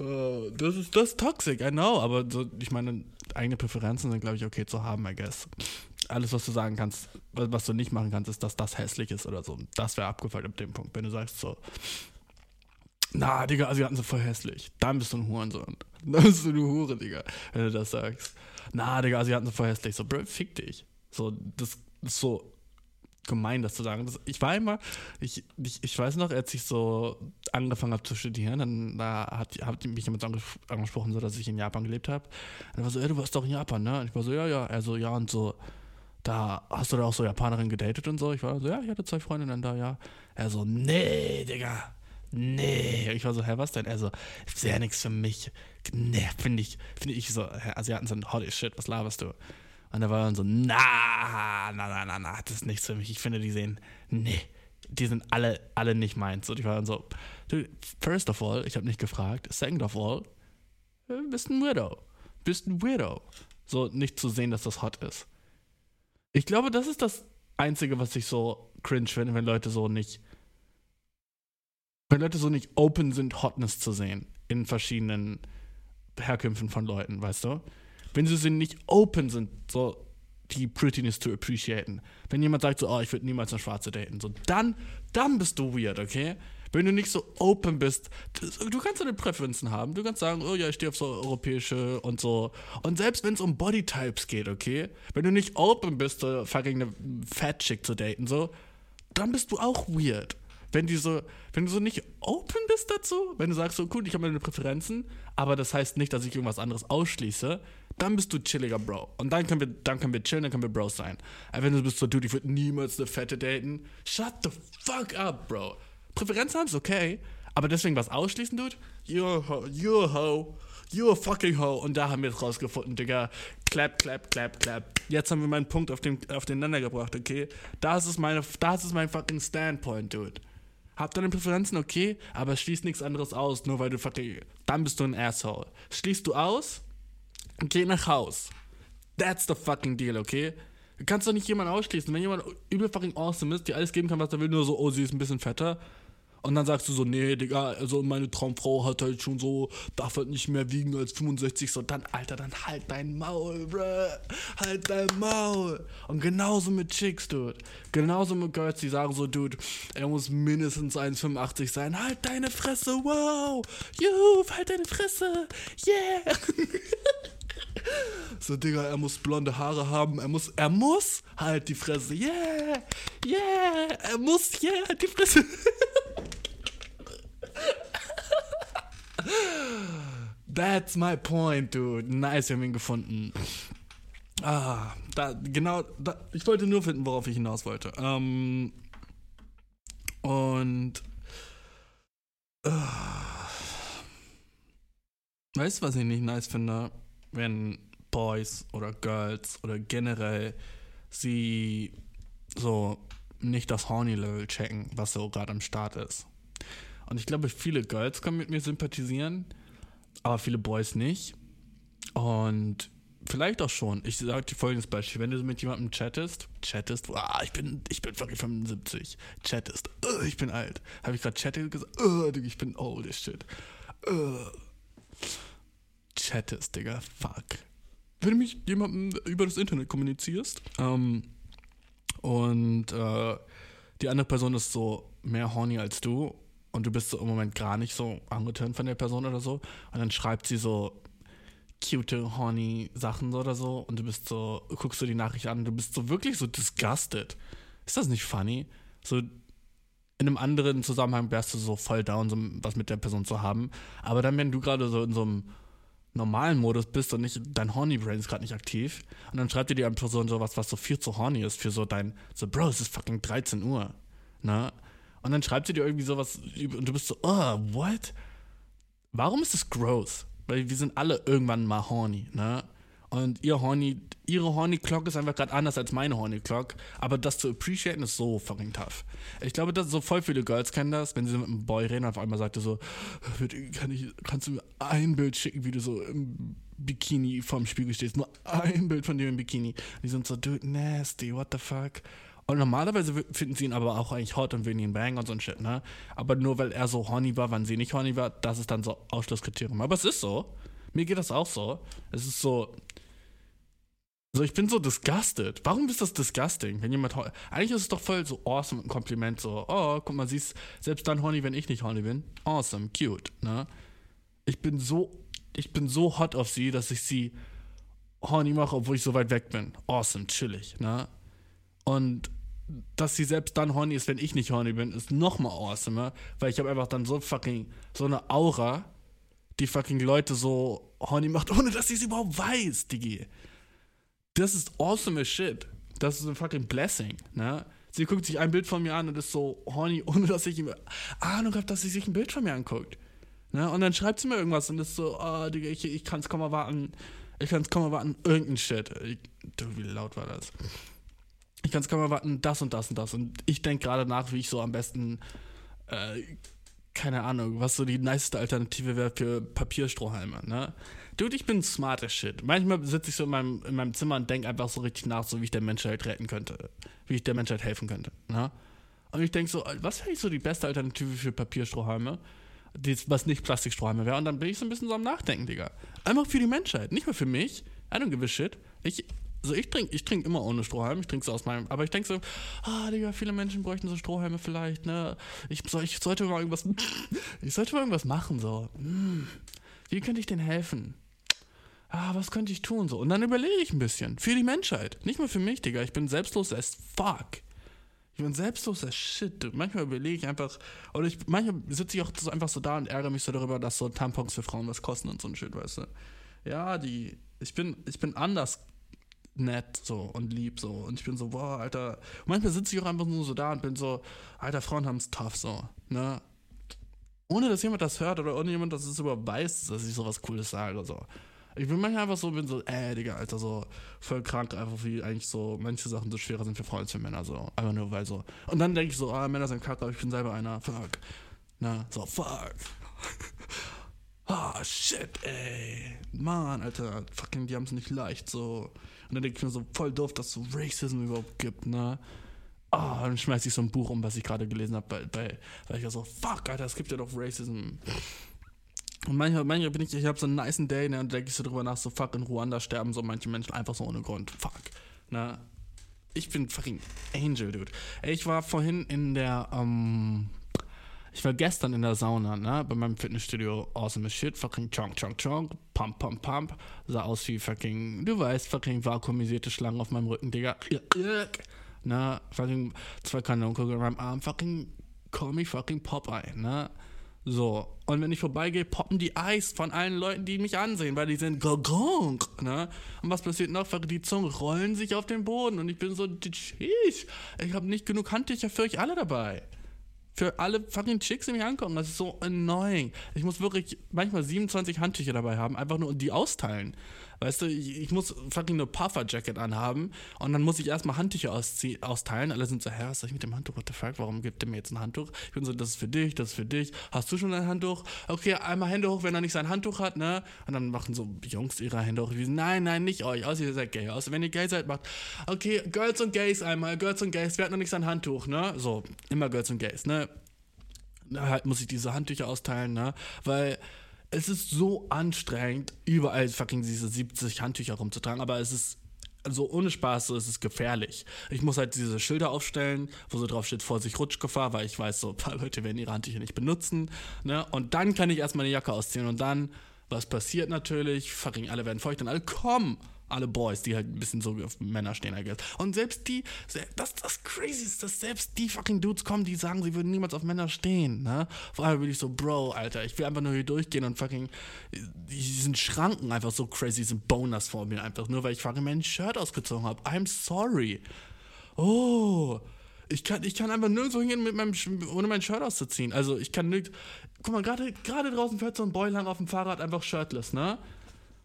[laughs] oh, das ist das ist toxic, I know. Aber so, ich meine, eigene Präferenzen sind, glaube ich, okay zu haben, I guess alles, was du sagen kannst, was du nicht machen kannst, ist, dass das hässlich ist oder so. Das wäre abgefallen ab dem Punkt. Wenn du sagst so, na, Digga, Asiaten sind voll hässlich. Dann bist du ein Hurensohn. [laughs] Dann bist du eine Hure, Digga, wenn du das sagst. Na, Digga, Asiaten sind voll hässlich. So, Bro, fick dich. So, das ist so gemein, das zu sagen. Das, ich war immer, ich, ich, ich weiß noch, als ich so angefangen habe zu studieren, dann da hat, hat mich jemand angesprochen, so dass ich in Japan gelebt habe. Er war so, ey, du warst doch in Japan, ne? Und ich war so, ja, ja. Er so, ja, und so, da hast du da auch so Japanerin gedatet und so. Ich war so, ja, ich hatte zwei Freundinnen da, ja. Er so, nee, Digga, nee. Ich war so, hä, was denn? Er so, ja nichts für mich. Nee, finde ich, finde ich so, hä, Asiaten sind as shit, was laberst du? Und er war dann so, na, na, na, na, na, das ist nichts für mich. Ich finde, die sehen, nee, die sind alle, alle nicht meins. Und ich war dann so, first of all, ich habe nicht gefragt. Second of all, bist ein Weirdo. Bist ein Weirdo. So, nicht zu sehen, dass das hot ist. Ich glaube, das ist das Einzige, was ich so cringe finde, wenn Leute so nicht. Wenn Leute so nicht open sind, Hotness zu sehen in verschiedenen Herkünften von Leuten, weißt du? Wenn sie nicht open sind, so die Prettiness to appreciaten. Wenn jemand sagt so, oh, ich würde niemals eine Schwarze daten, so, dann, dann bist du weird, okay? Wenn du nicht so open bist, du kannst deine Präferenzen haben. Du kannst sagen, oh ja, ich stehe auf so europäische und so. Und selbst wenn es um Bodytypes geht, okay, wenn du nicht open bist, so fucking eine Fat Chick zu daten, so, dann bist du auch weird. Wenn du so, wenn du so nicht open bist dazu, wenn du sagst so, cool, ich habe meine Präferenzen, aber das heißt nicht, dass ich irgendwas anderes ausschließe, dann bist du chilliger Bro. Und dann können wir, dann können wir chillen, dann können wir Bros sein. Aber wenn du bist so, dude, ich würde niemals eine Fette daten, shut the fuck up, Bro. Präferenz haben ist okay, aber deswegen was ausschließen, Dude? You're, ho, you're ho. You're fucking ho. Und da haben wir es rausgefunden, Digga. Clap, clap, clap, clap. Jetzt haben wir meinen Punkt auf den, auf den Nenner gebracht, okay? Das ist, meine, das ist mein fucking Standpoint, Dude. Hab deine Präferenzen, okay, aber schließ nichts anderes aus, nur weil du fucking. Dann bist du ein Asshole. Schließt du aus, geh nach Haus. That's the fucking deal, okay? Du kannst doch nicht jemanden ausschließen. Wenn jemand übel fucking awesome ist, die alles geben kann, was er will, nur so, oh, sie ist ein bisschen fetter, Und dann sagst du so, nee, Digga, also meine Traumfrau hat halt schon so, darf halt nicht mehr wiegen als 65. So, dann, Alter, dann halt dein Maul, bruh. Halt dein Maul. Und genauso mit Chicks, Dude. Genauso mit Girls, die sagen so, Dude, er muss mindestens 1,85 sein. Halt deine Fresse, wow. Juhu, halt deine Fresse. Yeah. [laughs] So, Digga, er muss blonde Haare haben. Er muss, er muss halt die Fresse. Yeah, yeah, er muss, yeah, halt die Fresse. That's my point, dude. Nice, wir haben ihn gefunden. Ah, da, genau, da, ich wollte nur finden, worauf ich hinaus wollte. Ähm, und. Äh, weißt du, was ich nicht nice finde? Wenn Boys oder Girls oder generell sie so nicht das Horny-Level checken, was so gerade am Start ist. Und ich glaube, viele Girls können mit mir sympathisieren, aber viele Boys nicht. Und vielleicht auch schon. Ich sage dir folgendes Beispiel. Wenn du mit jemandem chattest, chattest, wow, ich bin, ich bin wirklich 75, chattest, uh, ich bin alt. Habe ich gerade chattet gesagt? Uh, ich bin old as shit. Uh. Chattest, Digga, fuck wenn du mich jemandem über das Internet kommunizierst ähm, und äh, die andere Person ist so mehr horny als du und du bist so im Moment gar nicht so angetönt von der Person oder so und dann schreibt sie so cute, horny Sachen oder so und du bist so, guckst du die Nachricht an und du bist so wirklich so disgusted. Ist das nicht funny? So in einem anderen Zusammenhang wärst du so voll down, so was mit der Person zu haben. Aber dann, wenn du gerade so in so einem normalen Modus bist und nicht, dein Horny Brain ist gerade nicht aktiv. Und dann schreibt dir die Person sowas, was so viel zu horny ist für so dein, so, Bro, es ist fucking 13 Uhr. Ne? Und dann schreibt sie dir irgendwie sowas und du bist so, oh, what? Warum ist das gross? Weil wir sind alle irgendwann mal horny, ne? Und ihr Horny, ihre Horny Clock ist einfach gerade anders als meine Horny Clock. Aber das zu appreciaten ist so fucking tough. Ich glaube, dass so voll viele Girls kennen das, wenn sie mit einem Boy reden, auf einmal sagt er so, kann ich, kannst du mir ein Bild schicken, wie du so im Bikini vorm Spiegel stehst? Nur ein Bild von dir im Bikini. Die sind so, dude, nasty, what the fuck? Und normalerweise finden sie ihn aber auch eigentlich hot und würden ihn bang und so ein Shit, ne? Aber nur weil er so horny war, wann sie nicht horny war, das ist dann so Ausschlusskriterium. Aber es ist so. Mir geht das auch so. Es ist so, so, ich bin so disgusted. Warum ist das disgusting? Wenn jemand Eigentlich ist es doch voll so awesome, ein Kompliment. So, oh, guck mal, sie ist selbst dann horny, wenn ich nicht horny bin. Awesome, cute, ne? Ich bin so, ich bin so hot auf sie, dass ich sie horny mache, obwohl ich so weit weg bin. Awesome, chillig, ne? Und dass sie selbst dann horny ist, wenn ich nicht horny bin, ist nochmal awesome, weil ich habe einfach dann so fucking, so eine Aura, die fucking Leute so horny macht, [laughs] ohne dass sie es überhaupt weiß, Digi das ist awesome as shit. Das ist ein fucking Blessing, ne? Sie guckt sich ein Bild von mir an und ist so horny, [laughs] ohne dass ich Ahnung habe, dass sie sich ein Bild von mir anguckt. Ne? Und dann schreibt sie mir irgendwas und ist so, oh, Digga, ich, ich kann es kaum erwarten. Ich kann es kaum erwarten, irgendein Shit. Ich, du, wie laut war das? Ich kann es kaum erwarten, das und das und das. Und ich denke gerade nach, wie ich so am besten, äh, keine Ahnung, was so die niceste Alternative wäre für Papierstrohhalme, ne? Dude, ich bin smart as shit. Manchmal sitze ich so in meinem, in meinem Zimmer und denke einfach so richtig nach, so wie ich der Menschheit retten könnte. Wie ich der Menschheit helfen könnte. Ne? Und ich denke so, was wäre so die beste Alternative für Papierstrohhalme? was nicht Plastikstrohhalme wäre. Und dann bin ich so ein bisschen so am Nachdenken, Digga. Einfach für die Menschheit, nicht mehr für mich. I don't give a shit. Ich, also ich trinke ich trink immer ohne Strohhalm, ich trinke so aus meinem, aber ich denke so, ah, Digga, viele Menschen bräuchten so Strohhalme vielleicht, ne? Ich, soll, ich sollte mal irgendwas, ich sollte mal irgendwas machen, so. Hm, wie könnte ich denen helfen? ah, was könnte ich tun? So. Und dann überlege ich ein bisschen. Für die Menschheit. Nicht nur für mich, Digga. Ich bin selbstlos as fuck. Ich bin selbstlos as shit. Manchmal überlege ich einfach, oder ich, manchmal sitze ich auch so einfach so da und ärgere mich so darüber, dass so Tampons für Frauen was kosten und so ein Shit, weißt du. Ja, die, ich bin, ich bin anders nett so und lieb so und ich bin so, boah, Alter. Und manchmal sitze ich auch einfach nur so da und bin so, Alter, Frauen haben es tough so, ne? Ohne dass jemand das hört oder ohne jemand, dass es weiß, dass ich sowas Cooles sage, so. Ich bin manchmal einfach so, bin so, äh, Digga, Alter, so voll krank, einfach wie eigentlich so manche Sachen so schwerer sind für Frauen als für Männer, so. Einfach nur, weil so. Und dann denke ich so, ah, Männer sind kacke, aber ich bin selber einer, fuck. Na, so, fuck. Ah, oh, shit, ey. Mann, Alter, fucking, die haben es nicht leicht, so. Und dann denke ich mir so, voll doof, dass es so Racism überhaupt gibt, ne? oh, dann schmeiße ich so ein Buch um, was ich gerade gelesen habe, bei, bei, weil ich so, fuck, Alter, es gibt ja doch Racism. Und manchmal, manchmal bin ich, ich habe so einen nice Day, ne, und denke ich so drüber nach, so fuck, in Ruanda sterben so manche Menschen einfach so ohne Grund. Fuck. Ne? Ich bin fucking Angel, Dude. Ey, ich war vorhin in der, ähm, ich war gestern in der Sauna, ne, bei meinem Fitnessstudio, awesome as shit, fucking chonk, chonk, chonk, pump, pump, pump, sah aus wie fucking, du weißt, fucking vakuumisierte Schlangen auf meinem Rücken, Digga. Ne, fucking zwei Kanonenkugeln in meinem Arm, fucking call me fucking Popeye, ne. So, und wenn ich vorbeigehe, poppen die Eis von allen Leuten, die mich ansehen, weil die sind gong, ne? Und was passiert noch? Die Zungen rollen sich auf den Boden und ich bin so, ich habe nicht genug Handtücher für euch alle dabei für alle fucking Chicks, die mich angucken. Das ist so annoying. Ich muss wirklich manchmal 27 Handtücher dabei haben, einfach nur die austeilen. Weißt du, ich, ich muss fucking eine Puffer-Jacket anhaben und dann muss ich erstmal Handtücher austeilen. Alle sind so, hä, was soll ich mit dem Handtuch? What the fuck? Warum gibt er mir jetzt ein Handtuch? Ich bin so, das ist für dich, das ist für dich. Hast du schon ein Handtuch? Okay, einmal Hände hoch, wenn er nicht sein Handtuch hat, ne? Und dann machen so Jungs ihre Hände hoch. Wie, nein, nein, nicht euch. Außer ihr seid gay. Außer wenn ihr gay seid, macht, okay, Girls und Gays einmal. Girls und Gays, wer hat noch nicht sein Handtuch, ne? So, immer Girls und Gays, ne? Halt muss ich diese Handtücher austeilen, ne? Weil es ist so anstrengend, überall fucking diese 70 Handtücher rumzutragen, aber es ist also ohne Spaß, so ist es gefährlich. Ich muss halt diese Schilder aufstellen, wo so drauf steht, Vorsicht, Rutschgefahr, weil ich weiß, so ein paar Leute werden ihre Handtücher nicht benutzen. Ne? Und dann kann ich erstmal eine Jacke ausziehen und dann, was passiert natürlich? Fucking alle werden feucht und alle kommen alle Boys, die halt ein bisschen so auf Männer stehen, I guess. Und selbst die, das, das crazy ist, dass selbst die fucking Dudes kommen, die sagen, sie würden niemals auf Männer stehen, ne? Vor allem bin ich so, Bro, Alter, ich will einfach nur hier durchgehen und fucking, diesen Schranken einfach so crazy, sind Boners vor mir einfach, nur weil ich fucking mein Shirt ausgezogen habe. I'm sorry. Oh, ich kann, ich kann einfach nirgendwo hingehen, mit meinem, ohne mein Shirt auszuziehen. Also ich kann nirgends. Guck mal, gerade draußen fährt so ein Boy lang auf dem Fahrrad einfach shirtless, ne?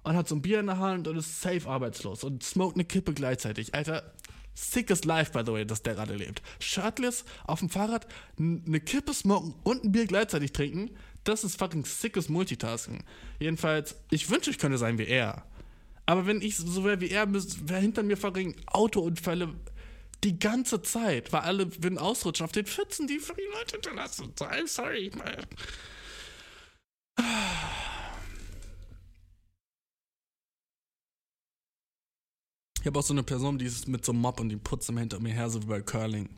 Und hat so ein Bier in der Hand und ist safe arbeitslos und smoked eine Kippe gleichzeitig. Alter, sickest life, by the way, dass der gerade lebt. Shirtless, auf dem Fahrrad, eine Kippe smoken und ein Bier gleichzeitig trinken, das ist fucking sickes Multitasking. Jedenfalls, ich wünsche, ich könnte sein wie er. Aber wenn ich so wäre wie er, wäre hinter mir fucking Autounfälle die ganze Zeit, weil alle würden ausrutschen auf den Pfützen, die fucking Leute hinterlassen. I'm sorry, man. Ich habe auch so eine Person, die ist mit so einem Mob und die putzt immer hinter mir her, so wie bei Curling.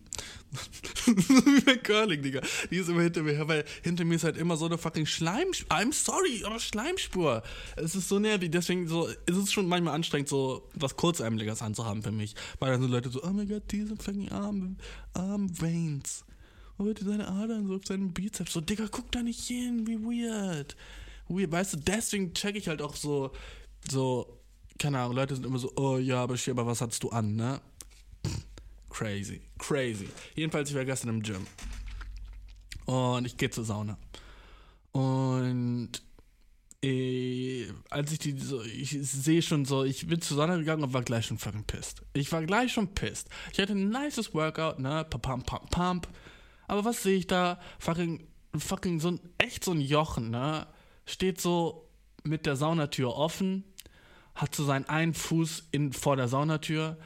[laughs] wie bei Curling, Digga. Die ist immer hinter mir her, weil hinter mir ist halt immer so eine fucking Schleimspur. I'm sorry, aber Schleimspur. Es ist so nervig, deswegen so, es ist schon manchmal anstrengend, so was Kurzärmeliges anzuhaben für mich. Weil dann so Leute so, oh mein Gott, diese fucking Arm, Arm Veins. Oh, seine Adern so auf seinen Bizeps. So, Digga, guck da nicht hin, wie weird. weird. Weißt du, deswegen check ich halt auch so, so keine Ahnung, Leute sind immer so, oh ja, aber aber was hattest du an, ne? Crazy, crazy. Jedenfalls, ich war gestern im Gym. Und ich gehe zur Sauna. Und äh, als ich die so, ich sehe schon so, ich bin zur Sauna gegangen und war gleich schon fucking pissed. Ich war gleich schon pissed. Ich hatte ein nices Workout, ne? Pump, pump, pump. Aber was sehe ich da? Fucking, fucking so ein, echt so ein Jochen, ne? Steht so mit der Saunatür offen hat so seinen einen Fuß in, vor der Saunatür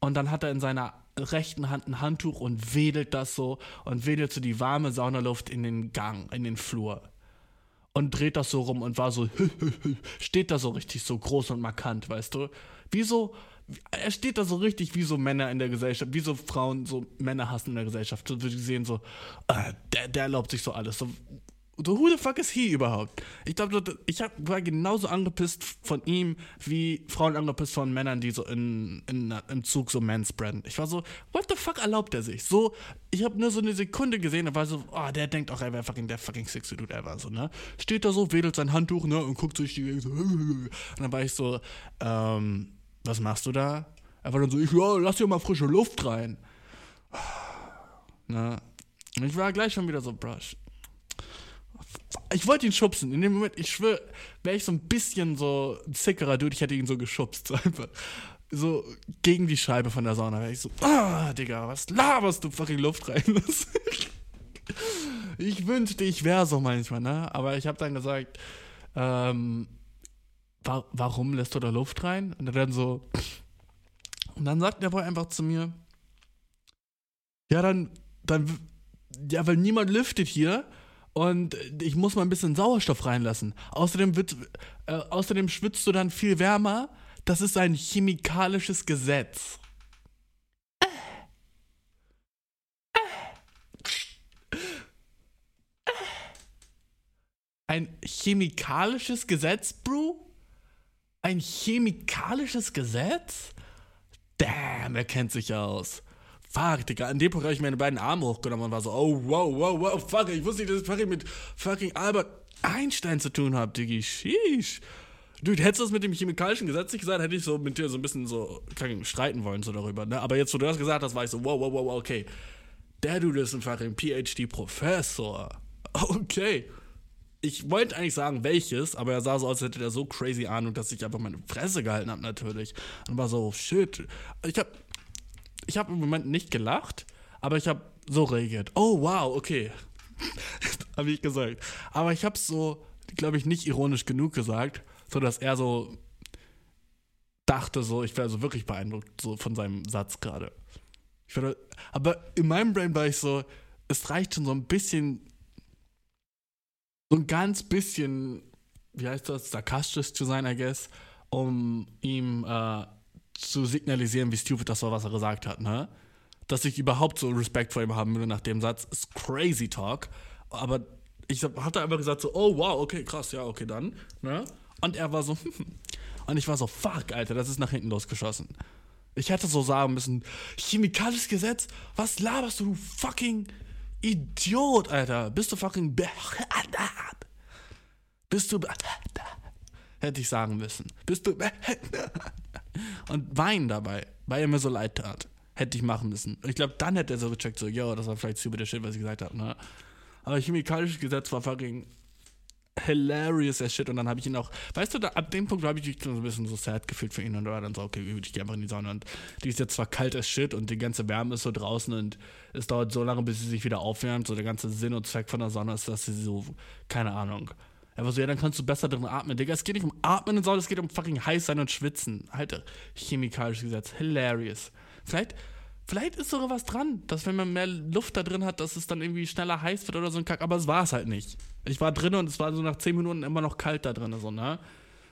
und dann hat er in seiner rechten Hand ein Handtuch und wedelt das so und wedelt so die warme Saunaluft in den Gang, in den Flur. Und dreht das so rum und war so, [laughs] steht da so richtig so groß und markant, weißt du? Wie so, er steht da so richtig wie so Männer in der Gesellschaft, wie so Frauen so Männer hassen in der Gesellschaft. So, die sehen so, äh, der, der erlaubt sich so alles. So, so, who the fuck is he überhaupt? Ich glaube, ich hab, war genauso angepisst von ihm, wie Frauen angepisst von Männern, die so in, in, im Zug so manspreaden. Ich war so, what the fuck erlaubt er sich? So, ich habe nur so eine Sekunde gesehen, da war so, oh, der denkt auch, er wäre fucking der fucking sexy Dude ever, so, ne? Steht da so, wedelt sein Handtuch, ne, und guckt sich die so, und dann war ich so, ähm, was machst du da? Er war dann so, ich, ja, lass dir mal frische Luft rein. Ne? Und ich war gleich schon wieder so, brush ich wollte ihn schubsen. In dem Moment, ich schwöre, wäre ich so ein bisschen so ein zickerer Dude, ich hätte ihn so geschubst. So [laughs] einfach. So gegen die Scheibe von der Sauna. Wäre ich so, ah, Digga, was laberst du fucking Luft rein? [laughs] ich wünschte, ich wäre so manchmal, ne? Aber ich habe dann gesagt, ähm, wa warum lässt du da Luft rein? Und dann so, und dann sagt der Boy einfach zu mir, Ja, dann, dann, ja, weil niemand lüftet hier und ich muss mal ein bisschen Sauerstoff reinlassen. Außerdem, wird, äh, außerdem schwitzt du dann viel wärmer. Das ist ein chemikalisches Gesetz. Ein chemikalisches Gesetz, Bro? Ein chemikalisches Gesetz? Damn, er kennt sich aus. Fuck, Digga, an dem Punkt habe ich meine beiden Arme hochgenommen und war so, oh, wow, wow, wow, fuck, ich wusste nicht, dass ich fucking mit fucking Albert Einstein zu tun habe, Diggi, sheesh. Dude, hättest du das mit dem chemikalischen Gesetz nicht gesagt, hätte ich so mit dir so ein bisschen so streiten wollen so darüber, ne? Aber jetzt, wo du das gesagt hast, war ich so, wow, wow, wow, okay. Der Dude ist ein fucking PhD-Professor. [laughs] Okay. Ich wollte eigentlich sagen, welches, aber er sah so aus, als hätte er so crazy Ahnung, dass ich einfach meine Fresse gehalten habe, natürlich. Und war so, shit. Ich habe ich habe im Moment nicht gelacht, aber ich habe so reagiert. Oh, wow, okay. [laughs] habe ich gesagt. Aber ich habe es so, glaube ich, nicht ironisch genug gesagt, sodass er so dachte, so, ich wäre so wirklich beeindruckt so von seinem Satz gerade. Aber in meinem Brain war ich so, es reicht schon so ein bisschen, so ein ganz bisschen, wie heißt das, sarkastisch zu sein, I guess, um ihm äh, zu signalisieren, wie stupid das war, was er gesagt hat, ne? Dass ich überhaupt so Respekt vor ihm haben würde nach dem Satz, ist crazy talk. Aber ich hatte einfach gesagt so, oh wow, okay, krass, ja, okay, dann, ne? Und er war so, [laughs] und ich war so, fuck, Alter, das ist nach hinten losgeschossen. Ich hätte so sagen müssen, chemikalisches Gesetz? Was laberst du, du fucking Idiot, Alter? Bist du fucking [laughs] Bist du [laughs] Hätte ich sagen müssen. Bist du [laughs] und weinen dabei, weil er mir so leid tat. Hätte ich machen müssen. Ich glaube, dann hätte er so gecheckt, so, yo, das war vielleicht stupid Shit, was ich gesagt habe, ne? Aber chemikalisches Gesetz war fucking hilarious as shit. Und dann habe ich ihn auch, weißt du, da, ab dem Punkt habe ich mich so ein bisschen so sad gefühlt für ihn und war dann so, okay, ich gehe einfach in die Sonne. Und die ist jetzt zwar kalt as shit und die ganze Wärme ist so draußen und es dauert so lange, bis sie sich wieder aufwärmt. So der ganze Sinn und Zweck von der Sonne ist, dass sie so, keine Ahnung. Er war so, ja, dann kannst du besser drin atmen. Digga, es geht nicht um Atmen und so, es geht um fucking heiß sein und schwitzen. Alter, chemikalisches Gesetz. Hilarious. Vielleicht, vielleicht ist sogar was dran, dass wenn man mehr Luft da drin hat, dass es dann irgendwie schneller heiß wird oder so ein Kack. Aber es war es halt nicht. Ich war drin und es war so nach 10 Minuten immer noch kalt da drin, so, ne?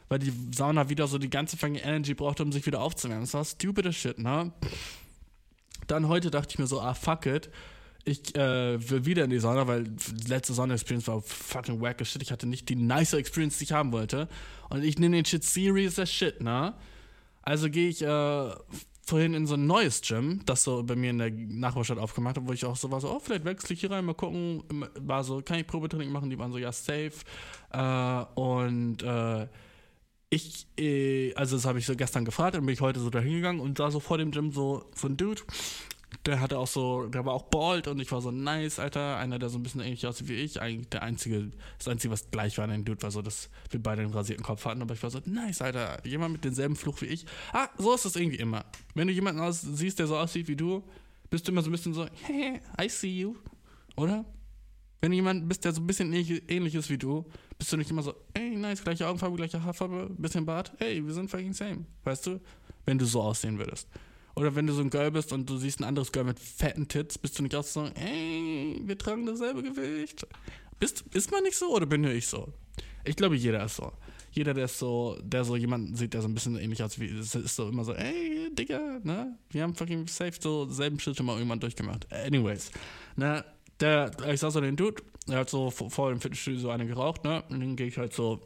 Weil die Sauna wieder so die ganze fucking Energy brauchte, um sich wieder aufzuwärmen. Das war stupid shit, ne? Dann heute dachte ich mir so, ah, fuck it ich äh, will wieder in die Sauna, weil letzte Sauna-Experience war fucking wack shit. Ich hatte nicht die nice Experience, die ich haben wollte. Und ich nehme den Shit serious as shit, ne? Also gehe ich äh, vorhin in so ein neues Gym, das so bei mir in der Nachbarstadt aufgemacht hat, wo ich auch so war, so, oh, vielleicht wechsle ich hier rein, mal gucken. War so, kann ich Probetraining machen? Die waren so, ja, safe. Äh, und äh, ich, äh, also das habe ich so gestern gefragt, dann bin ich heute so da hingegangen und sah so vor dem Gym so, so ein Dude, der hatte auch so, der war auch bald und ich war so nice, Alter. Einer, der so ein bisschen ähnlich aussieht wie ich. Eigentlich der einzige, das einzige, was gleich war an dem Dude, war so, dass wir beide einen rasierten Kopf hatten. Aber ich war so nice, Alter. Jemand mit demselben Fluch wie ich. Ah, so ist das irgendwie immer. Wenn du jemanden aus, siehst, der so aussieht wie du, bist du immer so ein bisschen so, hey, I see you. Oder? Wenn du jemand bist, der so ein bisschen ähnlich ist wie du, bist du nicht immer so, ey, nice, gleiche Augenfarbe, gleiche Haarfarbe, bisschen Bart. Hey, wir sind fucking same. Weißt du? Wenn du so aussehen würdest. Oder wenn du so ein Girl bist und du siehst ein anderes Girl mit fetten Tits, bist du nicht auch so, ey, wir tragen dasselbe Gewicht. Bist, ist man nicht so oder bin nur ich so? Ich glaube, jeder ist so. Jeder, der ist so, der so jemanden sieht, der so ein bisschen ähnlich aussieht, ist, ist so immer so, ey, Digga, ne? Wir haben fucking safe so selben Schritt schon mal irgendwann durchgemacht. Anyways, ne? Der, ich sah so den Dude, der hat so vor dem Fitnessstudio so eine geraucht, ne? Und dann gehe ich halt so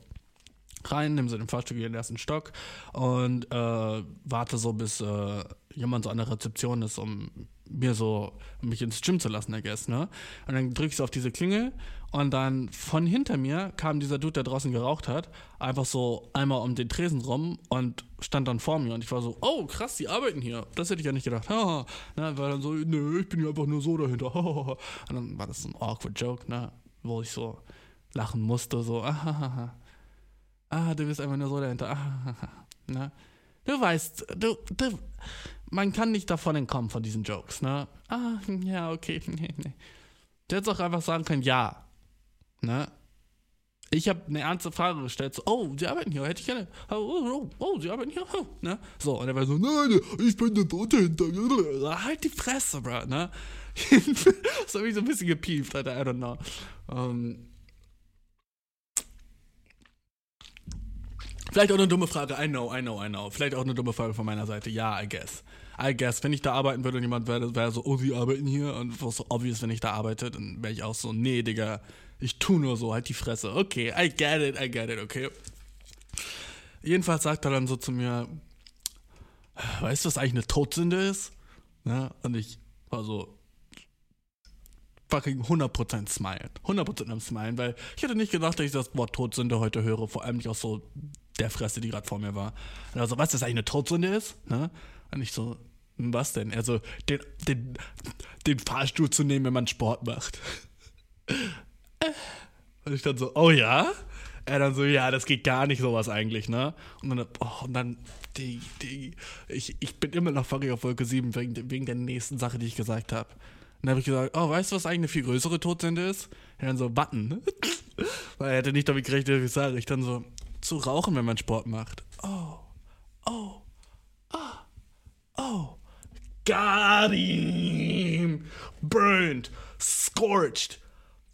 rein, nehme so den Fahrstuhl in den ersten Stock und äh, warte so, bis äh, jemand so an der Rezeption ist, um mir so mich ins Gym zu lassen, I guess, ne? Und dann drücke ich so auf diese Klingel und dann von hinter mir kam dieser Dude, der draußen geraucht hat, einfach so einmal um den Tresen rum und stand dann vor mir und ich war so, oh krass, die arbeiten hier. Das hätte ich ja nicht gedacht. [laughs] Haha. Ne, war dann so, nö, ich bin ja einfach nur so dahinter. [laughs] und dann war das so ein awkward Joke, ne? Wo ich so lachen musste, so, [laughs] ah, ah du bist einfach nur so dahinter. Ah, ne? Du weißt, du, du, man kann nicht davon entkommen von diesen Jokes, ne? Ah, ja, okay. [laughs] Du hättest auch einfach sagen können, ja. Ne? Ich habe eine ernste Frage gestellt, so, oh, Sie arbeiten hier, hätte ich gerne. Oh, oh, oh, oh Sie arbeiten hier, oh, ne? So, und er war so, nein, ich bin der hinter. Halt die Fresse, bro, ne? [laughs] das hat mich so ein bisschen gepieft, Alter, I don't know. Um, vielleicht auch eine dumme Frage, I know, I know, I know. Vielleicht auch eine dumme Frage von meiner Seite, ja, I guess. I guess, wenn ich da arbeiten würde und jemand wäre wär so, oh, sie arbeiten hier und war so obvious, wenn ich da arbeite, dann wäre ich auch so, nee, Digga, ich tu nur so, halt die Fresse. Okay, I get it, I get it, okay. Jedenfalls sagt er dann so zu mir, weißt du, was eigentlich eine Todsünde ist? Ja, und ich war so, fucking 100% smilen. 100% am Smilen, weil ich hätte nicht gedacht, dass ich das Wort Todsünde heute höre, vor allem nicht aus so der Fresse, die gerade vor mir war. Also, was das eigentlich eine Todsünde ist? Ne? Und ich so, was denn? Also, den, den, den Fahrstuhl zu nehmen, wenn man Sport macht. [laughs] Und ich dann so, oh ja? Er dann so, ja, das geht gar nicht sowas eigentlich, ne? Und dann, oh, und dann, die, die, ich, ich bin immer noch fucking auf Wolke 7 wegen, wegen der nächsten Sache, die ich gesagt habe. dann habe ich gesagt, oh, weißt du, was eigentlich eine viel größere Todsünde ist? Er dann so, Button. [laughs] Weil er hätte nicht damit gerechnet, dass ich sage. Ich dann so, zu rauchen, wenn man Sport macht. Oh, oh, ah, oh. Got him! Burned, scorched,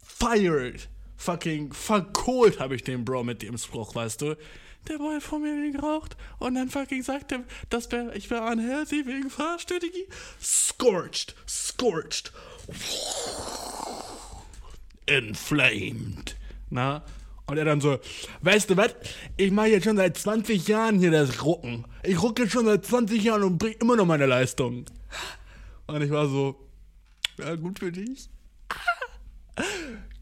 fired, fucking verkohlt habe ich den Bro mit dem Spruch, weißt du? Der Boy vor mir geraucht und dann fucking sagte, dass wär, ich wäre unhealthy wegen Fahrstudie. Scorched, scorched. Inflamed. Na? Und er dann so, weißt du was? Ich mache jetzt schon seit 20 Jahren hier das Rucken. Ich rucke schon seit 20 Jahren und bringe immer noch meine Leistung. Und ich war so, ja, gut für dich.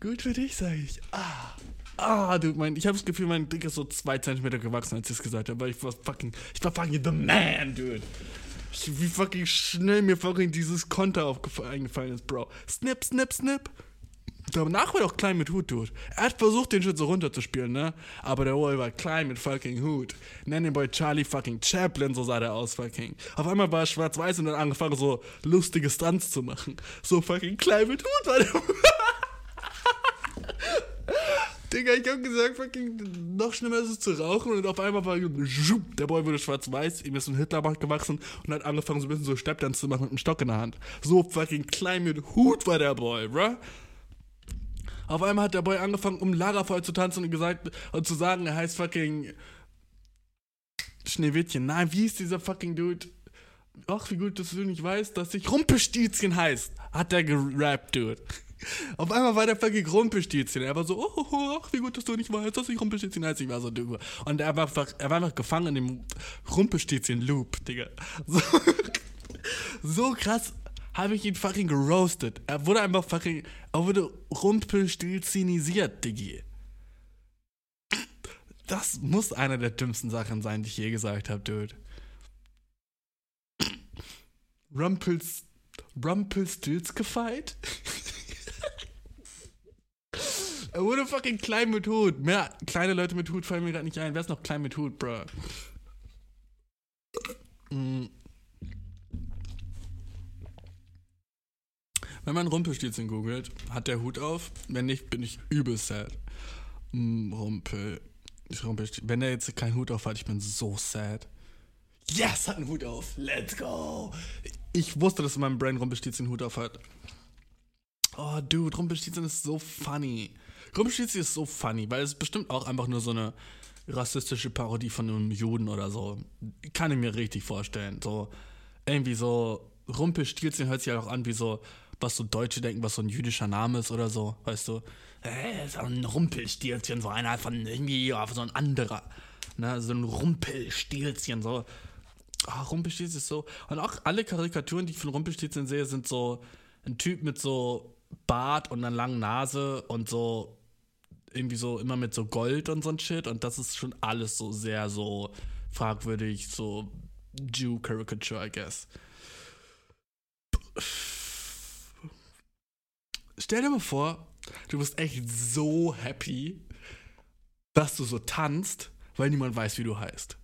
Gut für dich, sag ich. Ah. Ah, du, mein, ich habe das Gefühl, mein Dick ist so zwei Zentimeter gewachsen, als ich es gesagt habe, ich war fucking, ich war fucking the man, dude. Wie fucking schnell mir fucking dieses Konter eingefallen ist, Bro. Snip, snip, snip. Danach wird auch klein mit Hut, Dude. Er hat versucht, den Shit so runterzuspielen, ne? Aber der Boy war klein mit fucking Hut. Nenn den Boy Charlie fucking Chaplin, so sah der aus, fucking. Auf einmal war er schwarz-weiß und dann angefangen, so lustige Stunts zu machen. So fucking klein mit Hut war der. [laughs] Digga, ich hab gesagt, fucking, noch schlimmer ist es zu rauchen und auf einmal war der Boy wurde schwarz-weiß, ihm ist ein Hitlerbart gewachsen und hat angefangen, so ein bisschen so Steppdance zu machen mit einem Stock in der Hand. So fucking klein mit Hut war der Boy, bruh. Auf einmal hat der Boy angefangen, um Lagerfeuer zu tanzen und gesagt und zu sagen, er heißt fucking Schneewittchen. Nein, wie ist dieser fucking Dude? Ach, wie gut, dass du nicht weißt, dass ich Rumpelstilzchen heißt. Hat der gerappt, Dude. Auf einmal war der fucking Rumpelstilzchen. Er war so, oh, oh, oh, ach, wie gut, dass du nicht weißt, dass ich Rumpelstilzchen heiße. Ich war so, Digga. Und er war einfach, er war einfach gefangen in dem Rumpelstilzchen-Loop, Digga. So, [laughs] so krass habe ich ihn fucking geroastet. Er wurde einfach fucking, er wurde rumpelstilzinisiert, Diggi. Das muss eine der dümmsten Sachen sein, die ich je gesagt habe, Dude. Rumpels, Rumpelstilzgefeit? [laughs] Er wurde fucking klein mit Hut. Mehr kleine Leute mit Hut fallen mir gerade nicht ein. Wer ist noch klein mit Hut, bro? Mm. Wenn man Rumpelstilzchen googelt, hat der Hut auf. Wenn nicht, bin ich übel sad. Mm, Rumpel. Rumpelstilzchen. Wenn der jetzt keinen Hut auf hat, ich bin so sad. Yes, hat einen Hut auf. Let's go. Ich wusste, dass in meinem Brain Rumpelstilzchen Hut auf hat. Oh, dude, Rumpelstilzchen ist so funny. Rumpelstilzchen ist so funny, weil es bestimmt auch einfach nur so eine rassistische Parodie von einem Juden oder so. Kann ich mir richtig vorstellen. So, irgendwie so, Rumpelstilzchen hört sich ja auch an wie so, was so Deutsche denken, was so ein jüdischer Name ist oder so, weißt du? Äh, so ein Rumpelstilzchen, so einer von irgendwie, ja, so ein anderer. Ne, so ein Rumpelstilzchen, so. Oh, Rumpelstilzchen ist so. Und auch alle Karikaturen, die ich von Rumpelstilzchen sehe, sind so ein Typ mit so Bart und einer langen Nase und so irgendwie so immer mit so Gold und so ein Shit und das ist schon alles so sehr so fragwürdig, so Jew Caricature, I guess. Stell dir mal vor, du bist echt so happy, dass du so tanzt, weil niemand weiß, wie du heißt.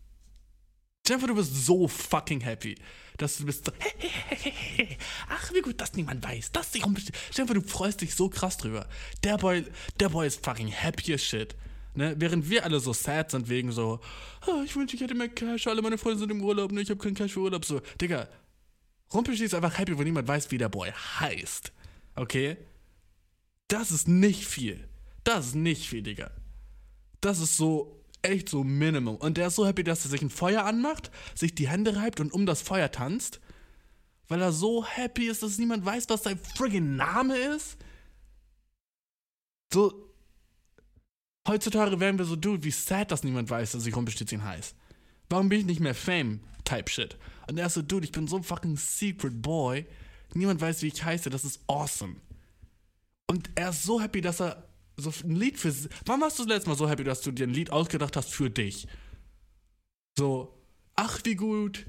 Jennifer, du bist so fucking happy, dass du bist so, [laughs] ach, wie gut, dass niemand weiß, dass ich Jennifer, du freust dich so krass drüber. Der Boy, der Boy ist fucking happy as shit. Ne? Während wir alle so sad sind wegen so, oh, ich wünsche, ich hätte mehr Cash, alle meine Freunde sind im Urlaub, ne, ich habe keinen Cash für Urlaub. So, Digga, Rumpelstilz ist einfach happy, wo niemand weiß, wie der Boy heißt. Okay? Das ist nicht viel. Das ist nicht viel, Digga. Das ist so, echt so Minimum. Und der ist so happy, dass er sich ein Feuer anmacht, sich die Hände reibt und um das Feuer tanzt. Weil er so happy ist, dass niemand weiß, was sein friggin' Name ist. So, Heutzutage wären wir so, dude, wie sad, dass niemand weiß, dass ich Rumpelstilzchen heißt. Warum bin ich nicht mehr Fame? Type Shit. Und er ist so, dude, ich bin so ein fucking Secret Boy. Niemand weiß, wie ich heiße. Das ist awesome. Und er ist so happy, dass er so ein Lied für. Wann warst du das letzte Mal so happy, dass du dir ein Lied ausgedacht hast für dich? So, ach, wie gut,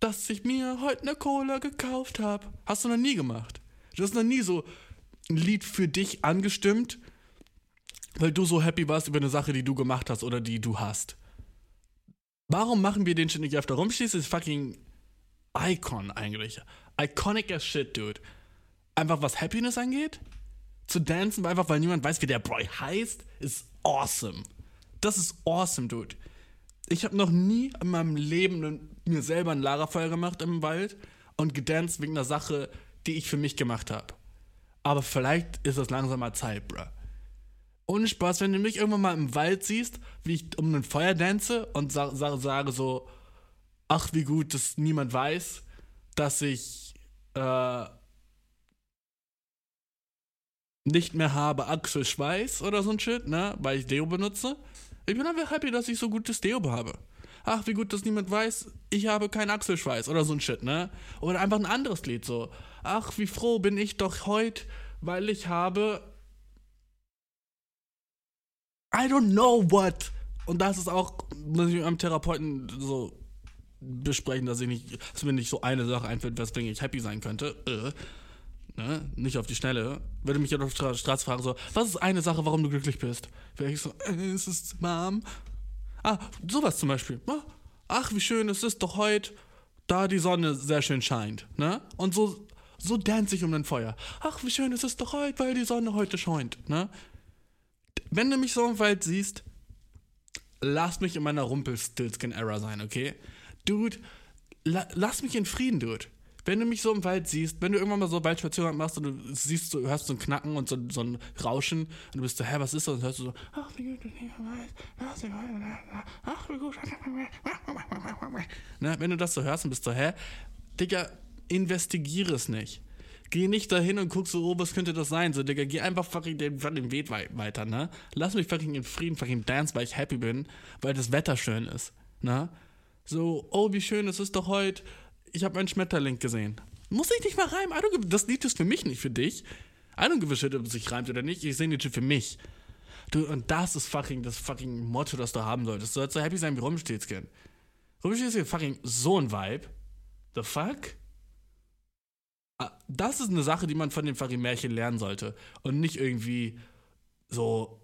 dass ich mir heute eine Cola gekauft habe. Hast du noch nie gemacht. Du hast noch nie so ein Lied für dich angestimmt weil du so happy warst über eine Sache, die du gemacht hast oder die du hast. Warum machen wir den Shit nicht öfter? Rumschieß ist fucking Icon eigentlich. Iconic as shit, dude. Einfach was Happiness angeht, zu dancen, einfach weil niemand weiß, wie der Boy heißt, ist awesome. Das ist awesome, dude. Ich habe noch nie in meinem Leben mir selber ein Lagerfeuer gemacht im Wald und gedanced wegen einer Sache, die ich für mich gemacht habe. Aber vielleicht ist es langsam mal Zeit, bruh. Ohne Spaß, wenn du mich irgendwann mal im Wald siehst, wie ich um ein Feuer dance und sa sa sage so, ach wie gut, dass niemand weiß, dass ich äh, nicht mehr habe Achselschweiß oder so ein Shit, ne, weil ich Deo benutze. Ich bin einfach happy, dass ich so gutes Deo habe. Ach, wie gut, dass niemand weiß, ich habe keinen Achselschweiß oder so ein Shit, ne? Oder einfach ein anderes Lied so. Ach, wie froh bin ich doch heute, weil ich habe I don't know what. Und das ist auch, muss ich mit meinem Therapeuten so besprechen, dass ich nicht, dass mir nicht so eine Sache einfällt, weswegen ich happy sein könnte. Äh, ne? Nicht auf die Schnelle. Würde mich ja auf der Straße fragen, so, was ist eine Sache, warum du glücklich bist? Wäre ich so, äh, es ist Mom. Ah, sowas zum Beispiel. Ach, wie schön, es ist doch heute, da die Sonne sehr schön scheint. Ne? Und so, so dance ich um ein Feuer. Ach, wie schön, es ist doch heute, weil die Sonne heute scheint. Ne? wenn du mich so im Wald siehst, lass mich in meiner Rumpelstiltskin-Era sein, okay? Dude, la lass mich in Frieden, Dude. Wenn du mich so im Wald siehst, wenn du irgendwann mal so Waldspaziergang machst und du siehst, so, hörst so ein Knacken und so, so ein Rauschen und du bist so, hä, was ist das? Und hörst du so, ach, wie gut, ach, wie gut. Ne, wenn du das so hörst und bist so, hä, Digga, investigiere es nicht. Geh nicht dahin und guck so, oh, was könnte das sein? So, Digga, geh einfach fucking den, den Weg weiter, ne? Lass mich fucking in Frieden fucking dance, weil ich happy bin, weil das Wetter schön ist, ne? So, oh, wie schön, es ist doch heute, ich habe einen Schmetterling gesehen. Muss ich nicht mal reimen? das Lied ist für mich, nicht für dich. I don't ob es sich reimt oder nicht. Ich singe den Shit für mich. Du, und das ist fucking das fucking Motto, das du haben solltest. Du sollst so happy sein wie Rumstehskin. Rumstehskin fucking so ein Vibe. The fuck? Ah, das ist eine Sache, die man von den Farimärchen lernen sollte. Und nicht irgendwie so,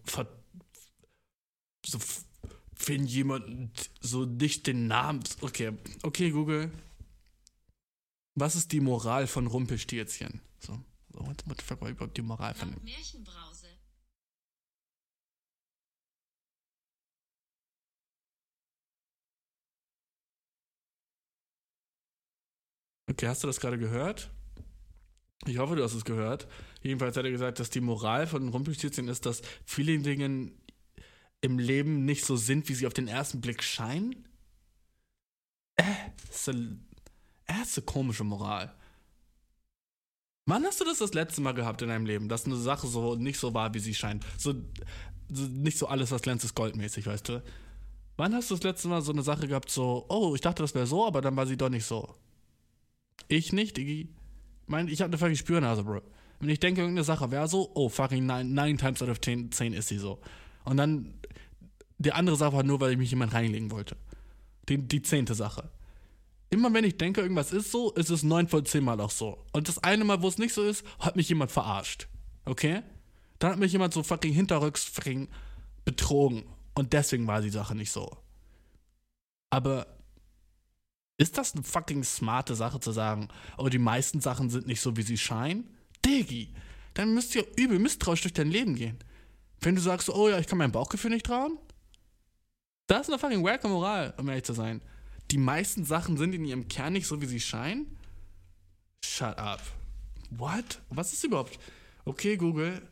so wenn jemand so nicht den Namen. Okay, okay, Google. Was ist die Moral von Rumpelstilzchen? So, so what the fuck war überhaupt die Moral von dem? Märchenbrause. Okay, hast du das gerade gehört? Ich hoffe, du hast es gehört. Jedenfalls hat er gesagt, dass die Moral von Rumpelstilzchen ist, dass viele Dinge im Leben nicht so sind, wie sie auf den ersten Blick scheinen. Äh, äh, ist eine komische Moral. Wann hast du das das letzte Mal gehabt in deinem Leben, dass eine Sache so nicht so war, wie sie scheint? So, so nicht so alles, was glänzt, ist goldmäßig, weißt du? Wann hast du das letzte Mal so eine Sache gehabt, so, oh, ich dachte, das wäre so, aber dann war sie doch nicht so? Ich nicht, Iggy mein, ich habe eine fucking Spürnase, Bro. Wenn ich denke, irgendeine Sache wäre so, oh, fucking nine, nine times out of ten, zehn ist sie so. Und dann die andere Sache war nur, weil ich mich jemand reinlegen wollte. Die, die zehnte Sache. Immer wenn ich denke, irgendwas ist so, ist es neun von zehn Mal auch so. Und das eine Mal, wo es nicht so ist, hat mich jemand verarscht. Okay? Dann hat mich jemand so fucking hinterrücks fucking betrogen. Und deswegen war die Sache nicht so. Aber ist das eine fucking smarte Sache zu sagen, oh, die meisten Sachen sind nicht so, wie sie scheinen? Diggi, dann müsst ihr übel misstrauisch durch dein Leben gehen. Wenn du sagst, oh ja, ich kann mein Bauchgefühl nicht trauen, das ist eine fucking wacke Moral, um ehrlich zu sein. Die meisten Sachen sind in ihrem Kern nicht so, wie sie scheinen. Shut up. What? Was ist überhaupt? Okay, Google,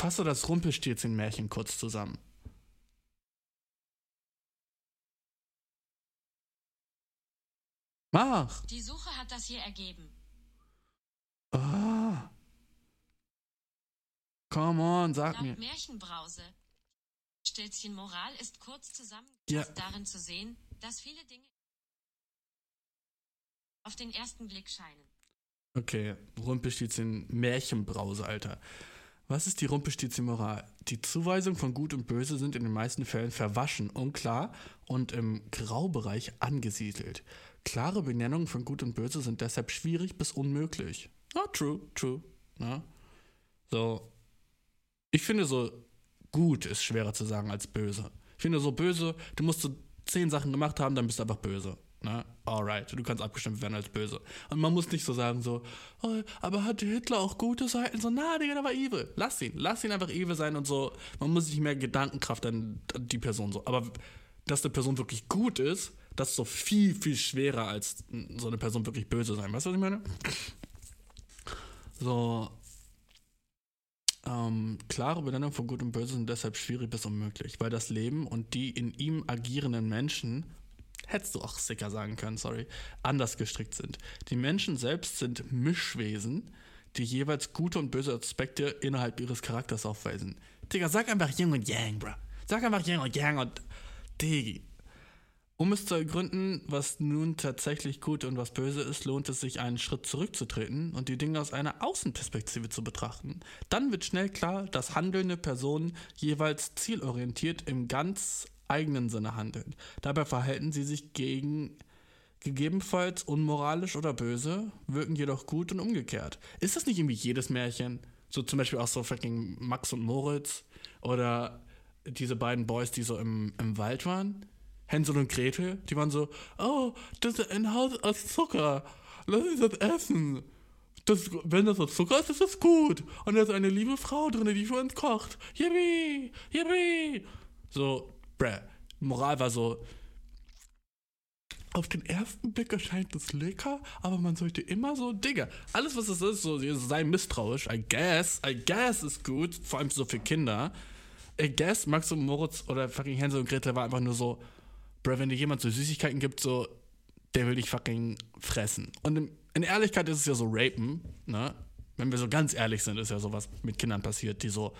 fasse das Rumpelstilzchen-Märchen kurz zusammen. Mach! Die Suche hat das hier ergeben. Ah. Come on, sag Laut mir. Märchenbrause. Stilzchen Moral ist kurz zusammengefasst Ja. darin zu sehen, dass viele Dinge auf den ersten Blick scheinen. Okay, Rumpelstilzchen Märchenbrause, Alter. Was ist die Rumpelstilzchen-Moral? Die Zuweisung von Gut und Böse sind in den meisten Fällen verwaschen, unklar und im Graubereich angesiedelt. Klare Benennungen von Gut und Böse sind deshalb schwierig bis unmöglich. Ah, true, true. Ja. So. Ich finde so, gut ist schwerer zu sagen als böse. Ich finde so böse, du musst so zehn Sachen gemacht haben, dann bist du einfach böse. Ne? Alright, du kannst abgestimmt werden als böse. Und man muss nicht so sagen, so, oh, aber hatte Hitler auch gute Seiten? So, na, Digga, der war evil. Lass ihn, lass ihn einfach evil sein und so. Man muss nicht mehr Gedankenkraft an, die Person so. Aber dass eine Person wirklich gut ist, das ist so viel, viel schwerer als so eine Person wirklich böse sein. Weißt du, was ich meine? So, ähm, klare Benennung von Gut und Böse sind deshalb schwierig bis unmöglich, weil das Leben und die in ihm agierenden Menschen, hättest du auch sicker sagen können, sorry, anders gestrickt sind. Die Menschen selbst sind Mischwesen, die jeweils gute und böse Aspekte innerhalb ihres Charakters aufweisen. Digga, sag einfach Yin und Yang, bro. Sag einfach Yin und Yang und Digi. Um es zu ergründen, was nun tatsächlich gut und was böse ist, lohnt es sich, einen Schritt zurückzutreten und die Dinge aus einer Außenperspektive zu betrachten. Dann wird schnell klar, dass handelnde Personen jeweils zielorientiert im ganz eigenen Sinne handeln. Dabei verhalten sie sich gegen gegebenenfalls unmoralisch oder böse, wirken jedoch gut und umgekehrt. Ist das nicht irgendwie jedes Märchen? So zum Beispiel auch so fucking Max und Moritz oder diese beiden Boys, die so im, im Wald waren. Hänsel und Gretel, die waren so, oh, das ist ein Haus aus Zucker. Lass uns das essen. Das, wenn das aus Zucker ist, ist das gut. Und da ist eine liebe Frau drin, die für uns kocht. Yippie, yippie. So, bruh. Moral war so, auf den ersten Blick erscheint es lecker, aber man sollte immer so, Digga, alles was es ist, so, sei misstrauisch. I guess, I guess ist gut, vor allem so für Kinder. I guess, Max und Moritz oder fucking Hänsel und Gretel war einfach nur so, Bro, wenn dir jemand so Süßigkeiten gibt, so, der will dich fucking fressen. Und in, Ehrlichkeit ist es ja so Rapen, ne? Wenn wir so ganz ehrlich sind, ist ja sowas mit Kindern passiert, die so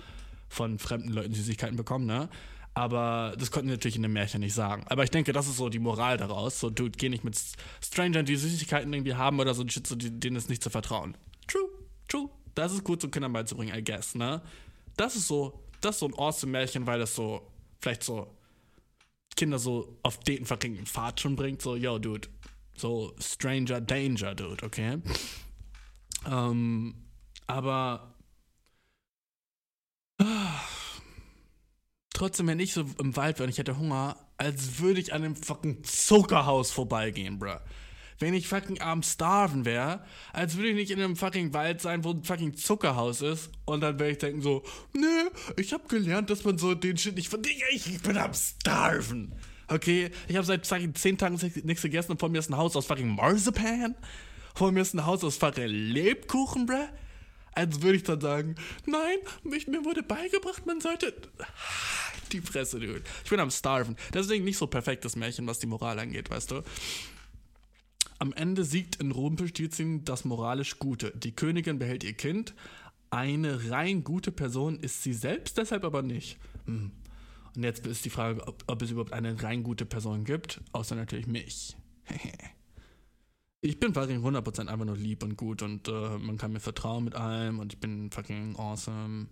von fremden Leuten Süßigkeiten bekommen, ne? Aber das konnten wir natürlich in dem Märchen nicht sagen. Aber ich denke, das ist so die Moral daraus. So, du geh nicht mit Strangern, die Süßigkeiten irgendwie haben oder so, Shit, so denen ist nicht zu vertrauen. True, true. Das ist gut, so Kindern beizubringen, I guess, ne? Das ist so, das ist so ein awesome Märchen, weil das so, vielleicht so Kinder so auf den fucking Pfad schon bringt. So, yo, dude. So, Stranger Danger, dude, okay? Ähm, aber trotzdem, wenn ich so im Wald wäre und ich hätte Hunger, als würde ich an einem fucking Zuckerhaus vorbeigehen, bruh. Wenn ich fucking am Starven wäre, als würde ich nicht in einem fucking Wald sein, wo ein fucking Zuckerhaus ist. Und dann wäre ich denken so, nö, ich habe gelernt, dass man so den Shit nicht von ich, bin am Starven. Okay, ich habe seit fucking 10 Tagen nichts gegessen und vor mir ist ein Haus aus fucking Marzipan. Vor mir ist ein Haus aus fucking Lebkuchen, bruh. Als würde ich dann sagen, nein, mich, mir wurde beigebracht, man sollte. Die Fresse, dude. Ich bin am Starven. Deswegen nicht so perfektes Märchen, was die Moral angeht, weißt du? Am Ende siegt in Rumpelstilzchen das moralisch Gute. Die Königin behält ihr Kind. Eine rein gute Person ist sie selbst, deshalb aber nicht. Hm. Und jetzt ist die Frage, ob, ob es überhaupt eine rein gute Person gibt, außer natürlich mich. [laughs] ich bin fucking 100% einfach nur lieb und gut und äh, man kann mir vertrauen mit allem und ich bin fucking awesome.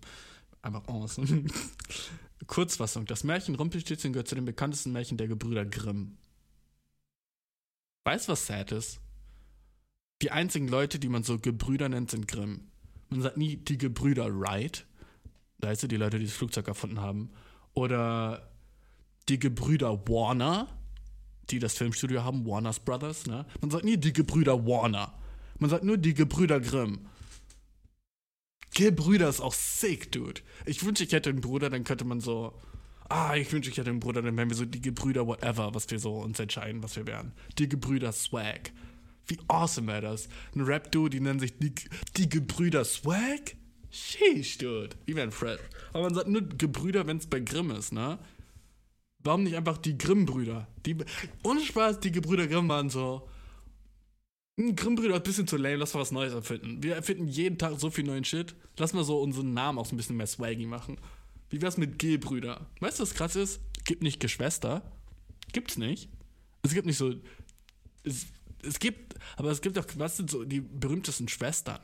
Einfach awesome. [laughs] Kurzfassung: Das Märchen Rumpelstilzchen gehört zu den bekanntesten Märchen der Gebrüder Grimm. Weißt du, was sad ist? Die einzigen Leute, die man so Gebrüder nennt, sind Grimm. Man sagt nie die Gebrüder Wright. Weißt du, die Leute, die das Flugzeug erfunden haben. Oder die Gebrüder Warner, die das Filmstudio haben, Warner's Brothers. Ne? Man sagt nie die Gebrüder Warner. Man sagt nur die Gebrüder Grimm. Gebrüder ist auch sick, Dude. Ich wünsche, ich hätte einen Bruder, dann könnte man so. Ah, ich wünsche, ich hätte einen Bruder, dann wären wir so die Gebrüder, whatever, was wir so uns entscheiden, was wir wären. Die Gebrüder Swag. Wie awesome wäre das? Ein Rap-Duo, die nennen sich die, die Gebrüder Swag? Sheesh, Dude. Wie wären Fred? Aber man sagt nur Gebrüder, wenn es bei Grimm ist, ne? Warum nicht einfach die Grimm-Brüder? Die, ohne Spaß, die Gebrüder Grimm waren so. Grimm-Brüder ist ein bisschen zu lame, lass mal was Neues erfinden. Wir erfinden jeden Tag so viel neuen Shit. Lass mal so unseren Namen auch so ein bisschen mehr swaggy machen. Wie wär's mit G-Brüder? Weißt du, was krass ist? Gibt nicht Geschwister. Gibt's nicht. Es gibt nicht so. Es, es gibt, aber es gibt auch, was sind so die berühmtesten Schwestern?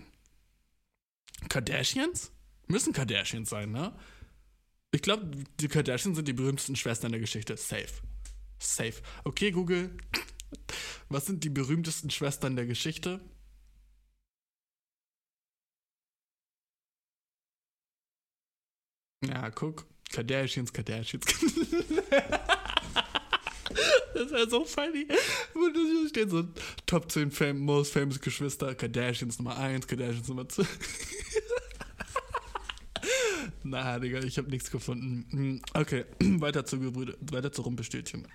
Kardashians? Müssen Kardashians sein, ne? Ich glaube, die Kardashians sind die berühmtesten Schwestern der Geschichte. Safe. Safe. Okay, Google. Was sind die berühmtesten Schwestern der Geschichte? Ja, guck. Kardashians, Kardashians. das wäre so funny. Und da steht so Top 10 fam Most Famous Geschwister. Kardashians Nummer 1, Kardashians Nummer 2. Na, Digga, ich habe nichts gefunden. Okay, weiter zu, Gebrüder, weiter zu Rumpelstilzchen.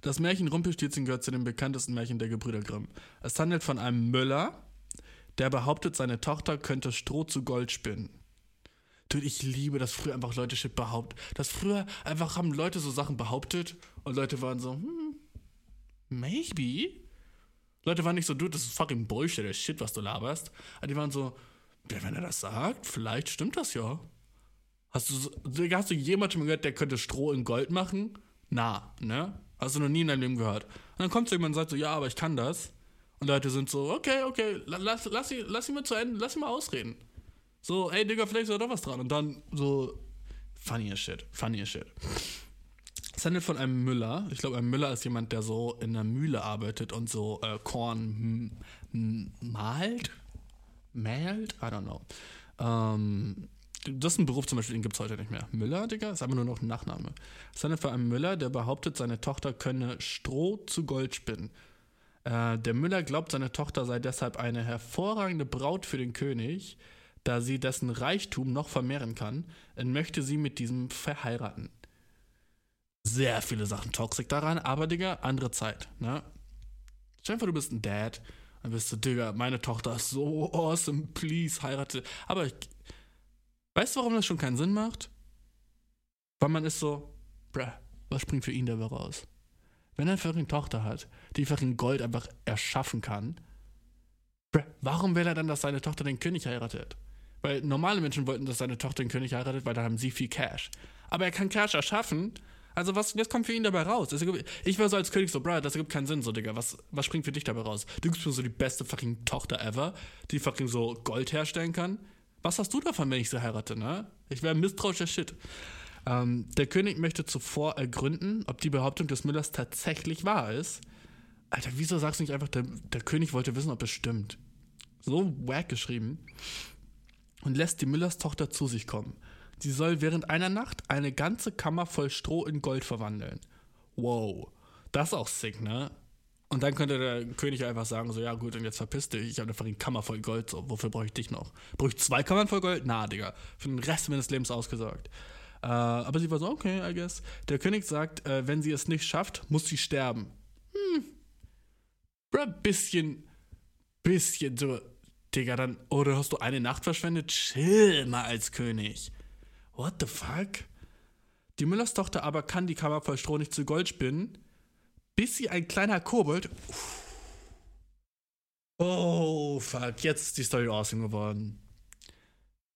Das Märchen Rumpelstilzchen gehört zu den bekanntesten Märchen der Gebrüder Grimm. Es handelt von einem Müller, der behauptet, seine Tochter könnte Stroh zu Gold spinnen. Dude, ich liebe, dass früher einfach Leute Shit behaupten. Dass früher einfach haben Leute so Sachen behauptet und Leute waren so, hm, maybe. Leute waren nicht so, dude, das ist fucking Bullshit, der Shit, was du laberst. Aber die waren so, ja, wenn er das sagt, vielleicht stimmt das ja. Hast du, hast du jemanden gehört, der könnte Stroh in Gold machen? Na, ne? Hast du noch nie in deinem Leben gehört. Und dann kommt so jemand und sagt so, ja, aber ich kann das. Und Leute sind so, okay, okay, la- lass, lass, ihn, lass ihn mal zu Ende, lass ihn mal ausreden. So, ey, Digga, vielleicht ist da doch was dran. Und dann so, funny as shit, funny as shit. Es handelt von einem Müller. Ich glaube, ein Müller ist jemand, der so in einer Mühle arbeitet und so äh, Korn malt. Mählt? I don't know. Ähm, das ist ein Beruf zum Beispiel, den gibt es heute nicht mehr. Müller, Digga, ist aber nur noch ein Nachname. Es handelt von einem Müller, der behauptet, seine Tochter könne Stroh zu Gold spinnen. Äh, der Müller glaubt, seine Tochter sei deshalb eine hervorragende Braut für den König, da sie dessen Reichtum noch vermehren kann, möchte sie mit diesem verheiraten. Sehr viele Sachen toxisch daran, aber Digga, andere Zeit, ne? Stell dir du bist ein Dad, dann bist du, Digga, meine Tochter ist so awesome, please, heirate. Aber ich, weißt du, warum das schon keinen Sinn macht? Weil man ist so, bruh, was springt für ihn dabei raus? Wenn er eine Tochter hat, die in Gold einfach erschaffen kann, bruh, warum will er dann, dass seine Tochter den König heiratet? Weil normale Menschen wollten, dass seine Tochter den König heiratet, weil da haben sie viel Cash. Aber er kann Cash erschaffen. Also was, was kommt für ihn dabei raus? Ich war so als König so, Bro, das ergibt keinen Sinn, so, Digga. Was, was springt für dich dabei raus? Du bist mir so die beste fucking Tochter ever, die fucking so Gold herstellen kann. Was hast du davon, wenn ich sie heirate, ne? Ich wäre misstrauischer Shit. Ähm, der König möchte zuvor ergründen, ob die Behauptung des Müllers tatsächlich wahr ist. Alter, wieso sagst du nicht einfach, der, der König wollte wissen, ob es stimmt? So wack geschrieben und lässt die Müllers Tochter zu sich kommen. Sie soll während einer Nacht eine ganze Kammer voll Stroh in Gold verwandeln. Wow, das ist auch sick, ne? Und dann könnte der König einfach sagen, so, ja gut, und jetzt verpiss dich, ich habe einfach eine Kammer voll Gold, so, wofür brauche ich dich noch? Brauche ich zwei Kammern voll Gold? Na, Digga, für den Rest meines Lebens ausgesorgt. Äh, aber sie war so, okay, I guess. Der König sagt, äh, wenn sie es nicht schafft, muss sie sterben. Hm. Bro, bisschen, bisschen so, Digga, dann, oder hast du eine Nacht verschwendet? Chill mal als König. What the fuck? Die Müllers Tochter aber kann die Kammer voll Stroh nicht zu Gold spinnen, bis sie ein kleiner Kobold. Oh, fuck, jetzt ist die Story awesome geworden.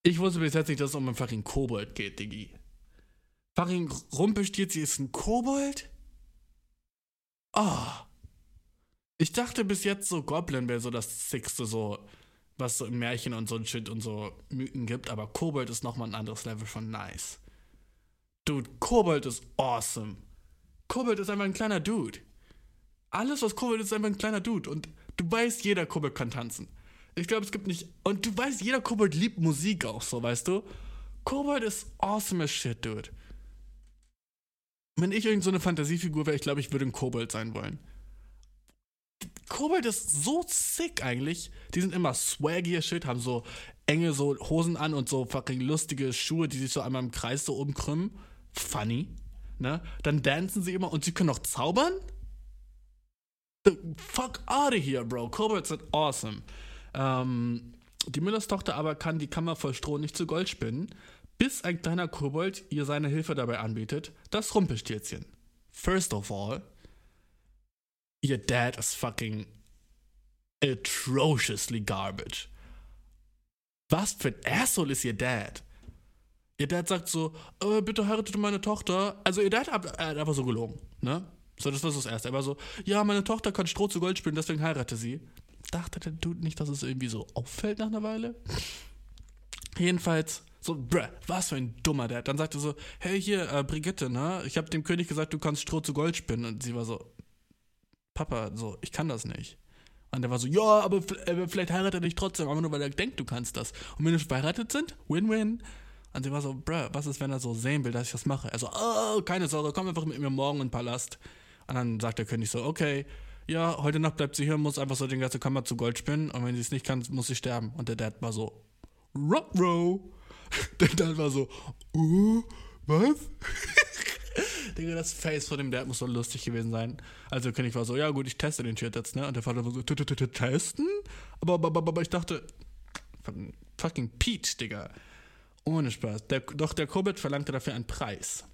Ich wusste bis jetzt nicht, dass es um einen fucking Kobold geht, Diggi. Fucking Rumpelstilzchen ist ein Kobold? Ah. Ich dachte bis jetzt so Goblin wäre so das Sixte so, was so Märchen und so ein Shit und so Mythen gibt, aber Kobold ist nochmal ein anderes Level von nice. Dude, Kobold ist awesome. Kobold ist einfach ein kleiner Dude. Alles, was Kobold ist, ist einfach ein kleiner Dude. Und du weißt, jeder Kobold kann tanzen. Ich glaube, es gibt nicht. Und du weißt, jeder Kobold liebt Musik auch so, weißt du? Kobold ist awesome as shit, dude. Wenn ich irgend so eine Fantasiefigur wäre, ich glaube, ich würde ein Kobold sein wollen. Kobold ist so sick eigentlich. Die sind immer swaggy shit, haben so enge so Hosen an und so fucking lustige Schuhe, die sich so einmal im Kreis so oben krümmen. Funny. Ne? Dann dancen sie immer und sie können auch zaubern? The fuck out of here, bro. Kobolds sind awesome. Ähm, die Müllers Tochter aber kann die Kammer voll Stroh nicht zu Gold spinnen, bis ein kleiner Kobold ihr seine Hilfe dabei anbietet, das Rumpelstilzchen. First of all, your dad is fucking atrociously garbage. Was für ein Asshole ist ihr Dad? Ihr Dad sagt so, äh, bitte heiratet meine Tochter. Also ihr Dad hat, hat einfach so gelogen, ne? So, das war so das Erste. Er war so, ja, meine Tochter kann Stroh zu Gold spielen, deswegen heirate sie. Dachte der Dude nicht, dass es irgendwie so auffällt nach einer Weile? Jedenfalls, so, bruh, was für ein dummer Dad. Dann sagte er so, hey, hier, äh, Brigitte, ne? Ich habe dem König gesagt, du kannst Stroh zu Gold spinnen. Und sie war so, Papa, so, ich kann das nicht. Und der war so, ja, aber äh, vielleicht heiratet er dich trotzdem, aber nur weil er denkt, du kannst das. Und wenn wir verheiratet sind, win-win. Und sie war so, bruh, was ist, wenn er so sehen will, dass ich das mache? Er so, oh, keine Sorge, komm einfach mit mir morgen in den Palast. Und dann sagt der König so, okay, ja, heute Nacht bleibt sie hier, muss einfach so den ganzen Kammer zu Gold spinnen und wenn sie es nicht kann, muss sie sterben. Und der Dad war so, Rockrow. [laughs] Der Dad war so, uh, was? [laughs] Digga, das Face von dem Dad muss so lustig gewesen sein. Also König war so, ja gut, ich teste den Shit jetzt, ne? Und der Vater war so, testen? Aber, ich dachte, fucking Peach, Digga. Ohne Spaß. Doch der Kobold verlangte dafür einen Preis.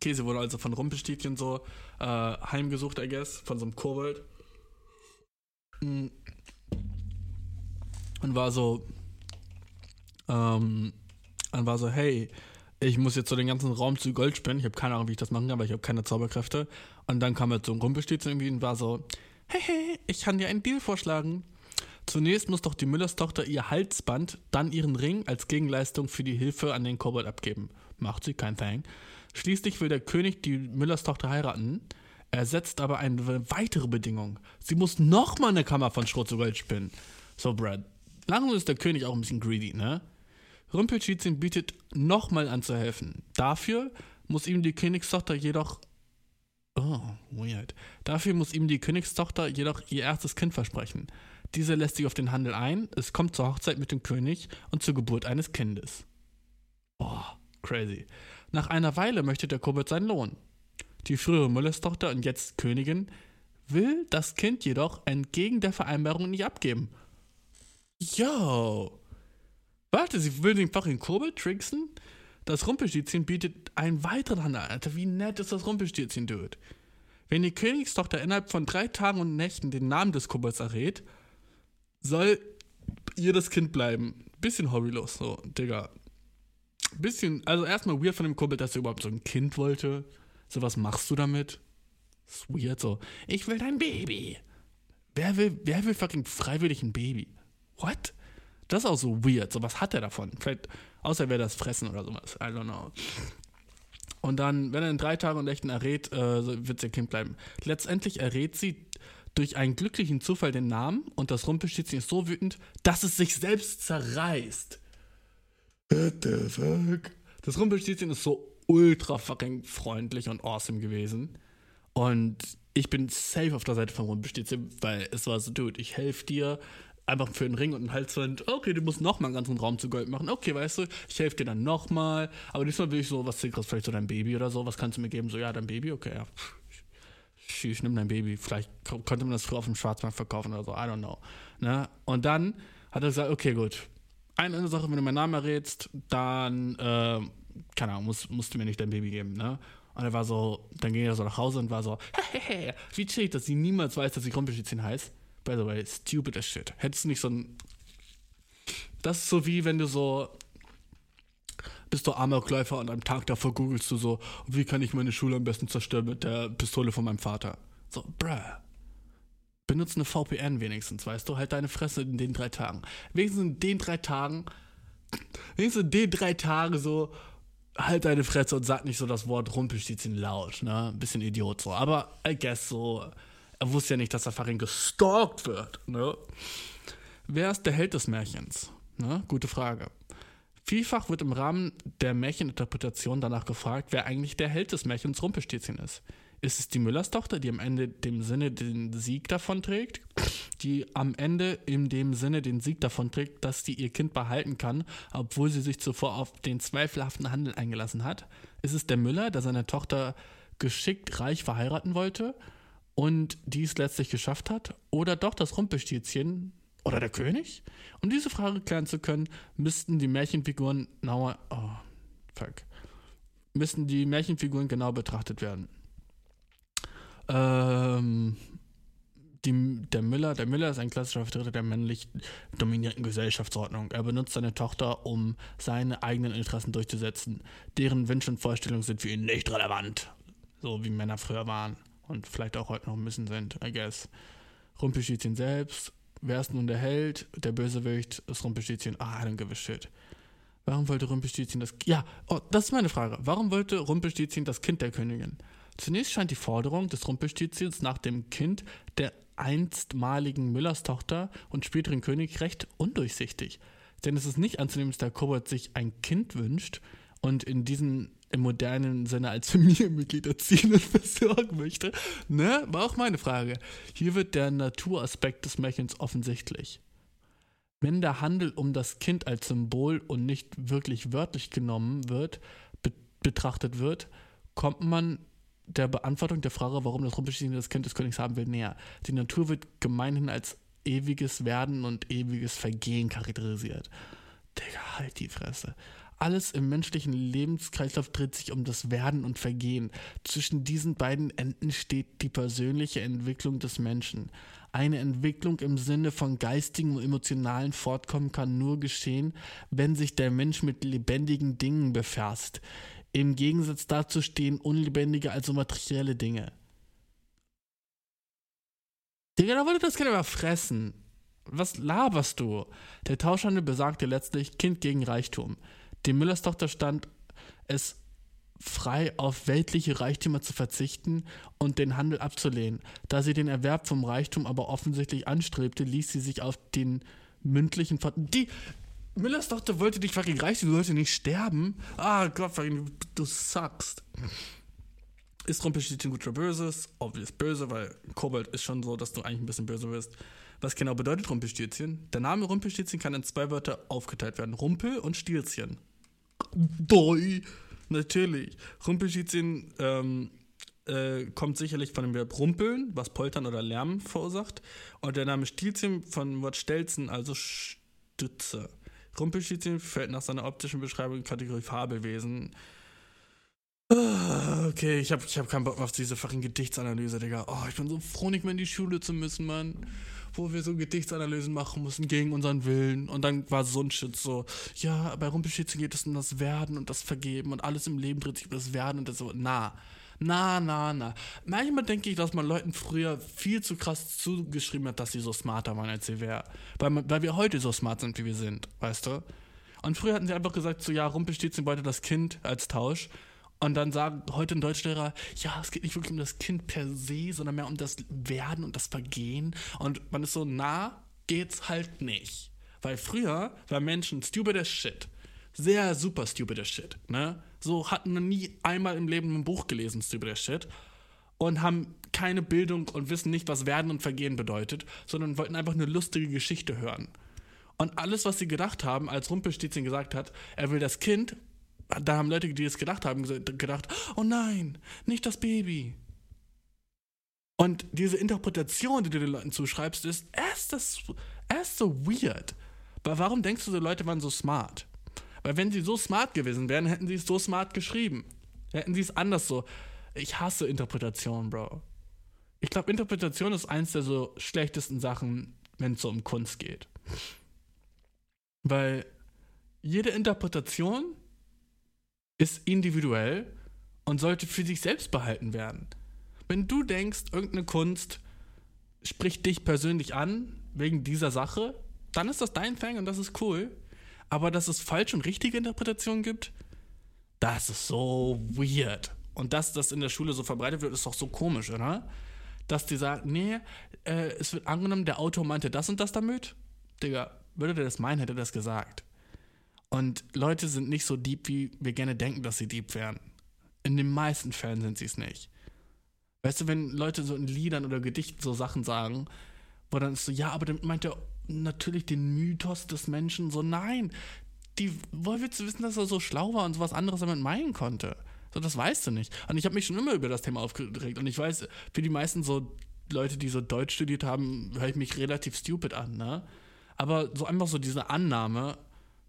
Käse wurde also von Rumpelstilzchen so äh, heimgesucht, I guess, von so einem Kobold. Und war so, ähm, und war so, hey, ich muss jetzt so den ganzen Raum zu Gold spinnen. Ich habe keine Ahnung, wie ich das machen kann, weil ich habe keine Zauberkräfte. Und dann kam er so ein Rumpelstilzchen irgendwie und war so, hey, hey, ich kann dir einen Deal vorschlagen. Zunächst muss doch die Müllers Tochter ihr Halsband, dann ihren Ring als Gegenleistung für die Hilfe an den Kobold abgeben. Macht sie, kein Thing. Schließlich will der König die Müllers Tochter heiraten. Er setzt aber eine weitere Bedingung. Sie muss nochmal eine Kammer von Schrot zu Gold spinnen. So, Brad. Langsam ist der König auch ein bisschen greedy, ne? Rumpelstilzchen bietet nochmal an zu helfen. Dafür muss ihm die Königstochter jedoch. Oh, weird. Dafür muss ihm die Königstochter jedoch ihr erstes Kind versprechen. Diese lässt sich auf den Handel ein, es kommt zur Hochzeit mit dem König und zur Geburt eines Kindes. Oh, crazy. Nach einer Weile möchte der Kobold seinen Lohn. Die frühere Müllerstochter und jetzt Königin will das Kind jedoch entgegen der Vereinbarung nicht abgeben. Yo! Warte, sie will den fucking Kobold tricksen? Das Rumpelstilzchen bietet einen weiteren Handel. Alter, wie nett ist das Rumpelstilzchen, Dude? Wenn die Königstochter innerhalb von drei Tagen und Nächten den Namen des Kobolds errät, soll ihr das Kind bleiben. Bisschen hobbylos, so, Digga. Bisschen, also erstmal weird von dem Kobold, dass er überhaupt so ein Kind wollte. So, was machst du damit? Ist weird, so. Ich will dein Baby. Wer will, wer will fucking freiwillig ein Baby? What? Das ist auch so weird. So, was hat er davon? Vielleicht, außer wer das fressen oder sowas. I don't know. Und dann, wenn er in drei Tagen und Nächten errät, äh, wird ihr Kind bleiben. Letztendlich errät sie durch einen glücklichen Zufall den Namen und das Rumpelstilzchen ist so wütend, dass es sich selbst zerreißt. What the fuck? Das Rumpelstilzchen ist so ultra fucking freundlich und awesome gewesen. Und ich bin safe auf der Seite von Rumpelstilzchen, weil es war so, dude, ich helfe dir, einfach für einen Ring und einen Halsband. Okay, du musst nochmal einen ganzen Raum zu Gold machen. Okay, weißt du, ich helfe dir dann nochmal. Aber diesmal will ich so was Sicheres, vielleicht so dein Baby oder so. Was kannst du mir geben? So, ja, dein Baby? Okay, ja. Ich, nehme dein Baby. Vielleicht könnte man das früher auf dem Schwarzmarkt verkaufen oder so. I don't know. Ne? Und dann hat er gesagt, okay, gut. Eine Sache, wenn du meinen Namen errätst, dann, äh, keine Ahnung, musst, musst du mir nicht dein Baby geben, ne? Und er war so, dann ging er so nach Hause und war so, hey, [laughs] wie chillig, dass sie niemals weiß, dass ich Rumpelstilzchen heißt. By the way, stupid as shit. Hättest du nicht so ein. Das ist so wie wenn du so. Bist du Amokläufer und am Tag davor googelst du so, wie kann ich meine Schule am besten zerstören mit der Pistole von meinem Vater? So, bruh. Benutze eine VPN wenigstens, weißt du? Halt deine Fresse in den drei Tagen. Wenigstens in den drei Tagen. Wenigstens in den drei Tagen so. Halt deine Fresse und sag nicht so das Wort Rumpelstilzchen laut, ne? Bisschen Idiot so. Aber I guess so er wusste ja nicht, dass er Farin gestalkt wird. Ne? Wer ist der Held des Märchens? Ne? Gute Frage. Vielfach wird im Rahmen der Märcheninterpretation danach gefragt, wer eigentlich der Held des Märchens Rumpelstilzchen ist. Ist es die Müllerstochter, die am Ende dem Sinne den Sieg davonträgt? Die am Ende in dem Sinne den Sieg davonträgt, dass sie ihr Kind behalten kann, obwohl sie sich zuvor auf den zweifelhaften Handel eingelassen hat? Ist es der Müller, der seine Tochter geschickt reich verheiraten wollte und dies letztlich geschafft hat? Oder doch das Rumpelstilzchen oder der König? Um diese Frage klären zu können, müssten die Märchenfiguren genauer. Oh, fuck. Müssten die Märchenfiguren genau betrachtet werden. Ähm, die, der Müller, der Müller ist ein klassischer Vertreter der männlich dominierten Gesellschaftsordnung. Er benutzt seine Tochter, um seine eigenen Interessen durchzusetzen. Deren Wünsche und Vorstellungen sind für ihn nicht relevant. So wie Männer früher waren. Und vielleicht auch heute noch ein bisschen sind, I guess. Rumpelstilzchen selbst. Wer ist nun der Held? Der Bösewicht ist Rumpelstilzchen. Ah, I don't give shit. Warum wollte Rumpelstilzchen das... Ja, oh, das ist meine Frage. Warum wollte Rumpelstilzchen das Kind der Königin? Zunächst scheint die Forderung des Rumpelstilzchens nach dem Kind der einstmaligen Müllerstochter und späteren König recht undurchsichtig. Denn es ist nicht anzunehmen, dass der Kobold sich ein Kind wünscht und in diesem im modernen Sinne als [laughs] Familienmitglied erziehen und versorgen möchte. Ne? War auch meine Frage. Hier wird der Naturaspekt des Märchens offensichtlich. Wenn der Handel um das Kind als Symbol und nicht wirklich wörtlich genommen wird, be betrachtet wird, kommt man der Beantwortung der Frage, warum das Rumpelstilzchen das Kind des Königs haben will, näher. Die Natur wird gemeinhin als ewiges Werden und ewiges Vergehen charakterisiert. Digga, halt die Fresse. Alles im menschlichen Lebenskreislauf dreht sich um das Werden und Vergehen. Zwischen diesen beiden Enden steht die persönliche Entwicklung des Menschen. Eine Entwicklung im Sinne von geistigem und emotionalen Fortkommen kann nur geschehen, wenn sich der Mensch mit lebendigen Dingen befasst. Im Gegensatz dazu stehen unlebendige, also materielle Dinge. Digga, da wollte das Kind aber fressen. Was laberst du? Der Tauschhandel besagte letztlich Kind gegen Reichtum. Die Müllerstochter stand es frei, auf weltliche Reichtümer zu verzichten und den Handel abzulehnen. Da sie den Erwerb vom Reichtum aber offensichtlich anstrebte, ließ sie sich auf den mündlichen Ver Die Müllers Tochter wollte dich fucking reich, du wollte nicht sterben. Ah Gott, du suckst. Ist Rumpelstilzchen gut oder böses? Obvious böse, weil Kobold ist schon so, dass du eigentlich ein bisschen böse wirst. Was genau bedeutet Rumpelstilzchen? Der Name Rumpelstilzchen kann in zwei Wörter aufgeteilt werden. Rumpel und Stilzchen. Doi. Natürlich. Rumpelstilzchen ähm, äh, kommt sicherlich von dem Verb rumpeln, was poltern oder Lärm verursacht. Und der Name Stilzchen von Wort stelzen, also Stütze. Rumpelstilzchen fällt nach seiner optischen Beschreibung in Kategorie Fabelwesen. Ah, okay, ich habe ich hab keinen Bock mehr auf diese fucking Gedichtsanalyse, Digga. Oh, ich bin so froh, nicht mehr in die Schule zu müssen, Mann. Wo wir so Gedichtsanalysen machen mussten gegen unseren Willen. Und dann war so ein Shit so, ja, bei Rumpelstilzchen geht es um das Werden und das Vergeben und alles im Leben dreht sich um das Werden und das so. Na, na, na, na. Manchmal denke ich, dass man Leuten früher viel zu krass zugeschrieben hat, dass sie so smarter waren, als sie wären. Weil, weil wir heute so smart sind, wie wir sind, weißt du? Und früher hatten sie einfach gesagt, so, ja, Rumpelstilzchen wollte das Kind als Tausch. Und dann sagen heute ein Deutschlehrer, ja, es geht nicht wirklich um das Kind per se, sondern mehr um das Werden und das Vergehen. Und man ist so, na, geht's halt nicht. Weil früher war Menschen stupid as shit sehr super stupider Shit, ne? So hatten wir nie einmal im Leben ein Buch gelesen, stupider Shit. Und haben keine Bildung und wissen nicht, was Werden und Vergehen bedeutet, sondern wollten einfach eine lustige Geschichte hören. Und alles, was sie gedacht haben, als Rumpelstilzchen gesagt hat, er will das Kind, da haben Leute, die das gedacht haben, gedacht, oh nein, nicht das Baby. Und diese Interpretation, die du den Leuten zuschreibst, ist erst, das, erst so weird. Aber warum denkst du, die Leute waren so smart? Weil wenn sie so smart gewesen wären, hätten sie es so smart geschrieben. Hätten sie es anders so. Ich hasse Interpretation, Bro. Ich glaube, Interpretation ist eins der so schlechtesten Sachen, wenn es so um Kunst geht. Weil jede Interpretation ist individuell und sollte für sich selbst behalten werden. Wenn du denkst, irgendeine Kunst spricht dich persönlich an, wegen dieser Sache, dann ist das dein Fang und das ist cool. Aber dass es falsche und richtige Interpretationen gibt, das ist so weird. Und dass das in der Schule so verbreitet wird, ist doch so komisch, oder? Dass die sagen, nee, äh, es wird angenommen, der Autor meinte das und das damit. Digga, würde der das meinen, hätte er das gesagt. Und Leute sind nicht so deep, wie wir gerne denken, dass sie deep wären. In den meisten Fällen sind sie es nicht. Weißt du, wenn Leute so in Liedern oder Gedichten so Sachen sagen, wo dann ist so, ja, aber damit meint er natürlich den Mythos des Menschen. So, nein, die, woher willst du wissen, dass er so schlau war und so was anderes damit meinen konnte? So, das weißt du nicht. Und ich habe mich schon immer über das Thema aufgeregt. Und ich weiß, für die meisten so Leute, die so Deutsch studiert haben, höre ich mich relativ stupid an, ne? Aber so einfach so diese Annahme,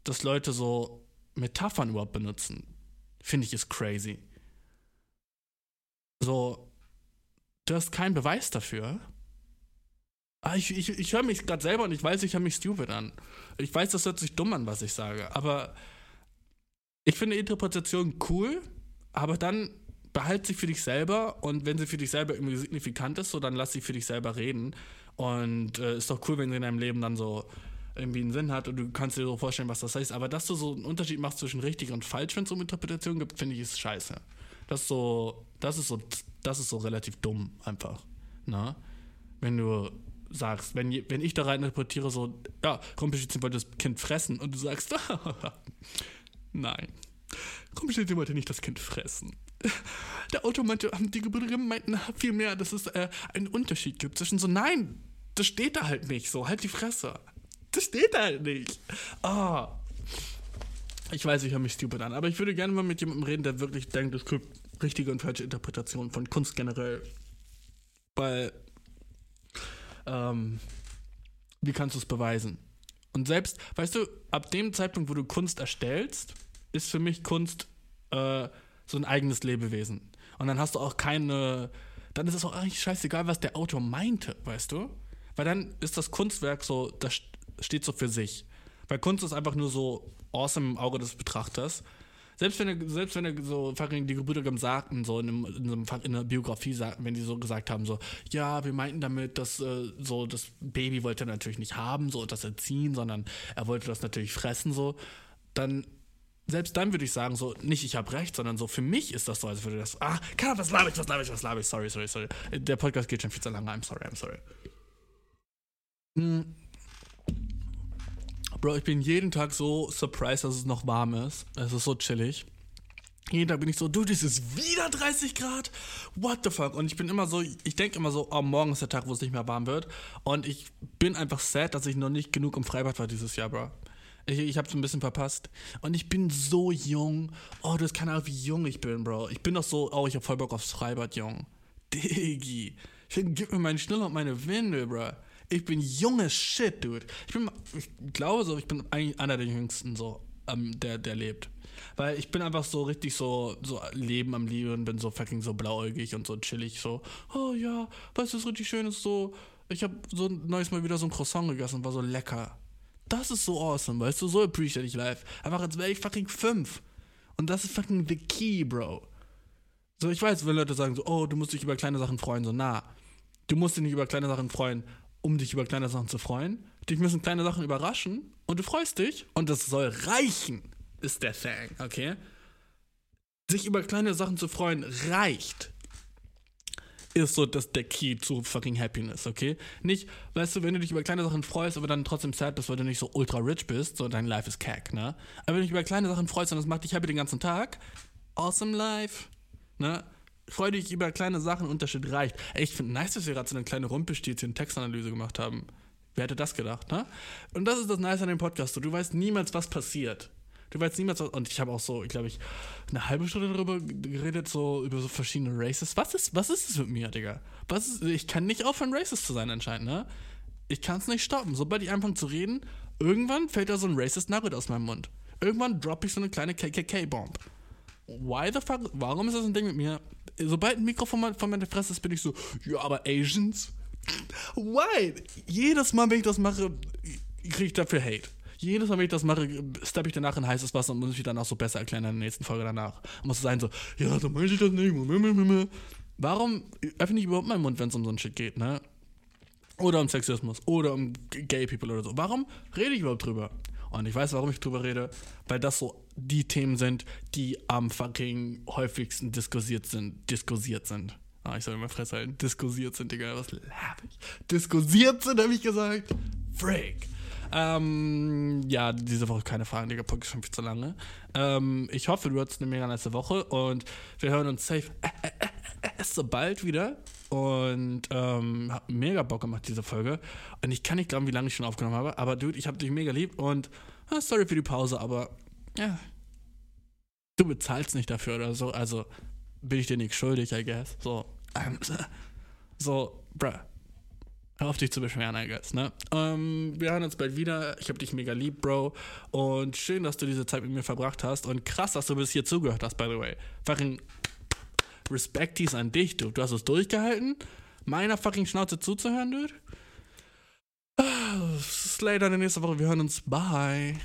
dass Leute so Metaphern überhaupt benutzen, finde ich ist crazy. So, du hast keinen Beweis dafür. Ah, ich, ich, ich höre mich gerade selber und ich weiß, ich höre mich stupid an. Ich weiß, das hört sich dumm an, was ich sage, aber ich finde Interpretation cool, aber dann behalt sie für dich selber und wenn sie für dich selber irgendwie signifikant ist, so dann lass sie für dich selber reden. Und äh, ist doch cool, wenn sie in deinem Leben dann so irgendwie einen Sinn hat und du kannst dir so vorstellen, was das heißt. Aber dass du so einen Unterschied machst zwischen richtig und falsch, wenn es um Interpretation gibt, finde ich ist scheiße. Das ist so, das ist so, das ist so relativ dumm einfach. Ne? Wenn du sagst, wenn, wenn ich da rein interpretiere, so, ja, Rumpelstilzchen wollte das Kind fressen und du sagst, [laughs] nein, Rumpelstilzchen wollte nicht das Kind fressen. [laughs] Der Autor meinte, die Gebrüder meinten viel mehr, dass es äh, einen Unterschied gibt zwischen so, nein, das steht da halt nicht, so, halt die Fresse. Das steht halt nicht. Oh. Ich weiß, ich höre mich stupid an, aber ich würde gerne mal mit jemandem reden, der wirklich denkt, es gibt richtige und falsche Interpretationen von Kunst generell. Weil ähm, wie kannst du es beweisen? Und selbst, weißt du, ab dem Zeitpunkt, wo du Kunst erstellst, ist für mich Kunst äh, so ein eigenes Lebewesen. Und dann hast du auch keine, dann ist es auch eigentlich scheißegal, was der Autor meinte, weißt du? Weil dann ist das Kunstwerk so, das steht so für sich. Weil Kunst ist einfach nur so awesome im Auge des Betrachters selbst wenn selbst wenn so fucking die Gebrüder Grimm sagten, so in, einem, in, einem, in einer Biografie sagten, wenn die so gesagt haben, so, ja, wir meinten damit, dass äh, so das Baby wollte er natürlich nicht haben, so und das erziehen, sondern er wollte das natürlich fressen, so, dann selbst dann würde ich sagen, so, nicht ich habe recht, sondern so, für mich ist das so, als würde das, ah, kann, was laber ich, was laber ich, was laber ich, sorry, sorry, sorry. Der Podcast geht schon viel zu lange, I'm sorry, I'm sorry. Hm. Bro, ich bin jeden Tag so surprised, dass es noch warm ist. Es ist so chillig. Jeden Tag bin ich so, dude, es ist wieder 30 Grad. What the fuck? Und ich bin immer so, ich denke immer so, oh, morgen ist der Tag, wo es nicht mehr warm wird. Und ich bin einfach sad, dass ich noch nicht genug im Freibad war dieses Jahr, Bro. Ich, ich hab's ein bisschen verpasst. Und ich bin so jung. Oh, du hast keine Ahnung, wie jung ich bin, Bro. Ich bin doch so, oh, ich hab voll Bock aufs Freibad, jung. Diggi. Gib mir meinen Schnüller und meine Windel, Bro. Ich bin junges Shit, Dude. Ich bin, ich glaube so, ich bin eigentlich einer der jüngsten, so, ähm, der, der lebt. Weil ich bin einfach so richtig so, so Leben am Leben, bin so fucking so blauäugig und so chillig, so, oh ja, weißt du, was richtig schön ist, so, ich habe so neues Mal wieder so ein Croissant gegessen war so lecker. Das ist so awesome, weißt du, so appreciate ich life. Einfach als wäre ich fucking fünf. Und das ist fucking the key, Bro. So, ich weiß, wenn Leute sagen so, oh, du musst dich über kleine Sachen freuen, so, na, du musst dich nicht über kleine Sachen freuen, um dich über kleine Sachen zu freuen. Dich müssen kleine Sachen überraschen und du freust dich und das soll reichen, ist der Thing, okay? Sich über kleine Sachen zu freuen reicht. Ist so das der Key zu fucking Happiness, okay? Nicht, weißt du, wenn du dich über kleine Sachen freust, aber dann trotzdem sad bist, weil du nicht so ultra rich bist, so dein Life ist cack, ne? Aber wenn du dich über kleine Sachen freust und das macht dich happy den ganzen Tag, awesome life, ne? Freu dich über kleine Sachen, Unterschied reicht. Ey, ich finde nice, dass wir gerade so eine kleine Rumpelstilzchen Textanalyse gemacht haben. Wer hätte das gedacht, ne? Und das ist das Nice an dem Podcast. Du weißt niemals, was passiert. Du weißt niemals, was. Und ich habe auch so, ich glaube, ich eine halbe Stunde darüber geredet, so über so verschiedene Races. Was ist, was ist es mit mir, Digga? Was ist, ich kann nicht aufhören, Racist zu sein, anscheinend, ne? Ich kann es nicht stoppen. Sobald ich anfange zu reden, irgendwann fällt da so ein Racist Nugget aus meinem Mund. Irgendwann droppe ich so eine kleine KKK-Bomb. Why the fuck? Warum ist das ein Ding mit mir? sobald ein Mikrofon von meiner Fresse ist, bin ich so, ja, aber Asians? Why? Jedes Mal, wenn ich das mache, kriege ich dafür Hate. Jedes Mal, wenn ich das mache, steppe ich danach in heißes Wasser und muss ich dann auch so besser erklären in der nächsten Folge danach. Und muss sein so, ja, so meine ich das nicht. Warum öffne ich überhaupt meinen Mund, wenn es um so ein Shit geht, ne? Oder um Sexismus oder um Gay People oder so. Warum rede ich überhaupt drüber? Und ich weiß, warum ich drüber rede, weil das so die Themen sind, die am fucking häufigsten diskusiert sind. Diskusiert sind. Ah, ich soll immer fress halten. Diskusiert sind, Digga. Was lab ich? Diskusiert sind, habe ich gesagt. Freak. Ähm, ja, diese Woche keine Fragen, Digga. Podcast schon viel zu lange. Ähm, ich hoffe, du hattest eine mega nice Woche und wir hören uns safe. Äh, äh, äh, es so bald wieder und ähm, hab mega Bock gemacht, diese Folge. Und ich kann nicht glauben, wie lange ich schon aufgenommen habe, aber Dude, ich hab dich mega lieb und ah, sorry für die Pause, aber ja, du bezahlst nicht dafür oder so, also bin ich dir nicht schuldig, I guess. So, [laughs] so, bruh. Hör auf dich zu beschweren, I guess, ne? Ähm, wir hören uns bald wieder. Ich hab dich mega lieb, Bro. Und schön, dass du diese Zeit mit mir verbracht hast. Und krass, dass du bis hier zugehört hast, by the way. Fucking Respektis an dich, du. Du hast es durchgehalten, meiner fucking Schnauze zuzuhören, dude. Ah, Slater in der nächsten Woche. Wir hören uns. Bye.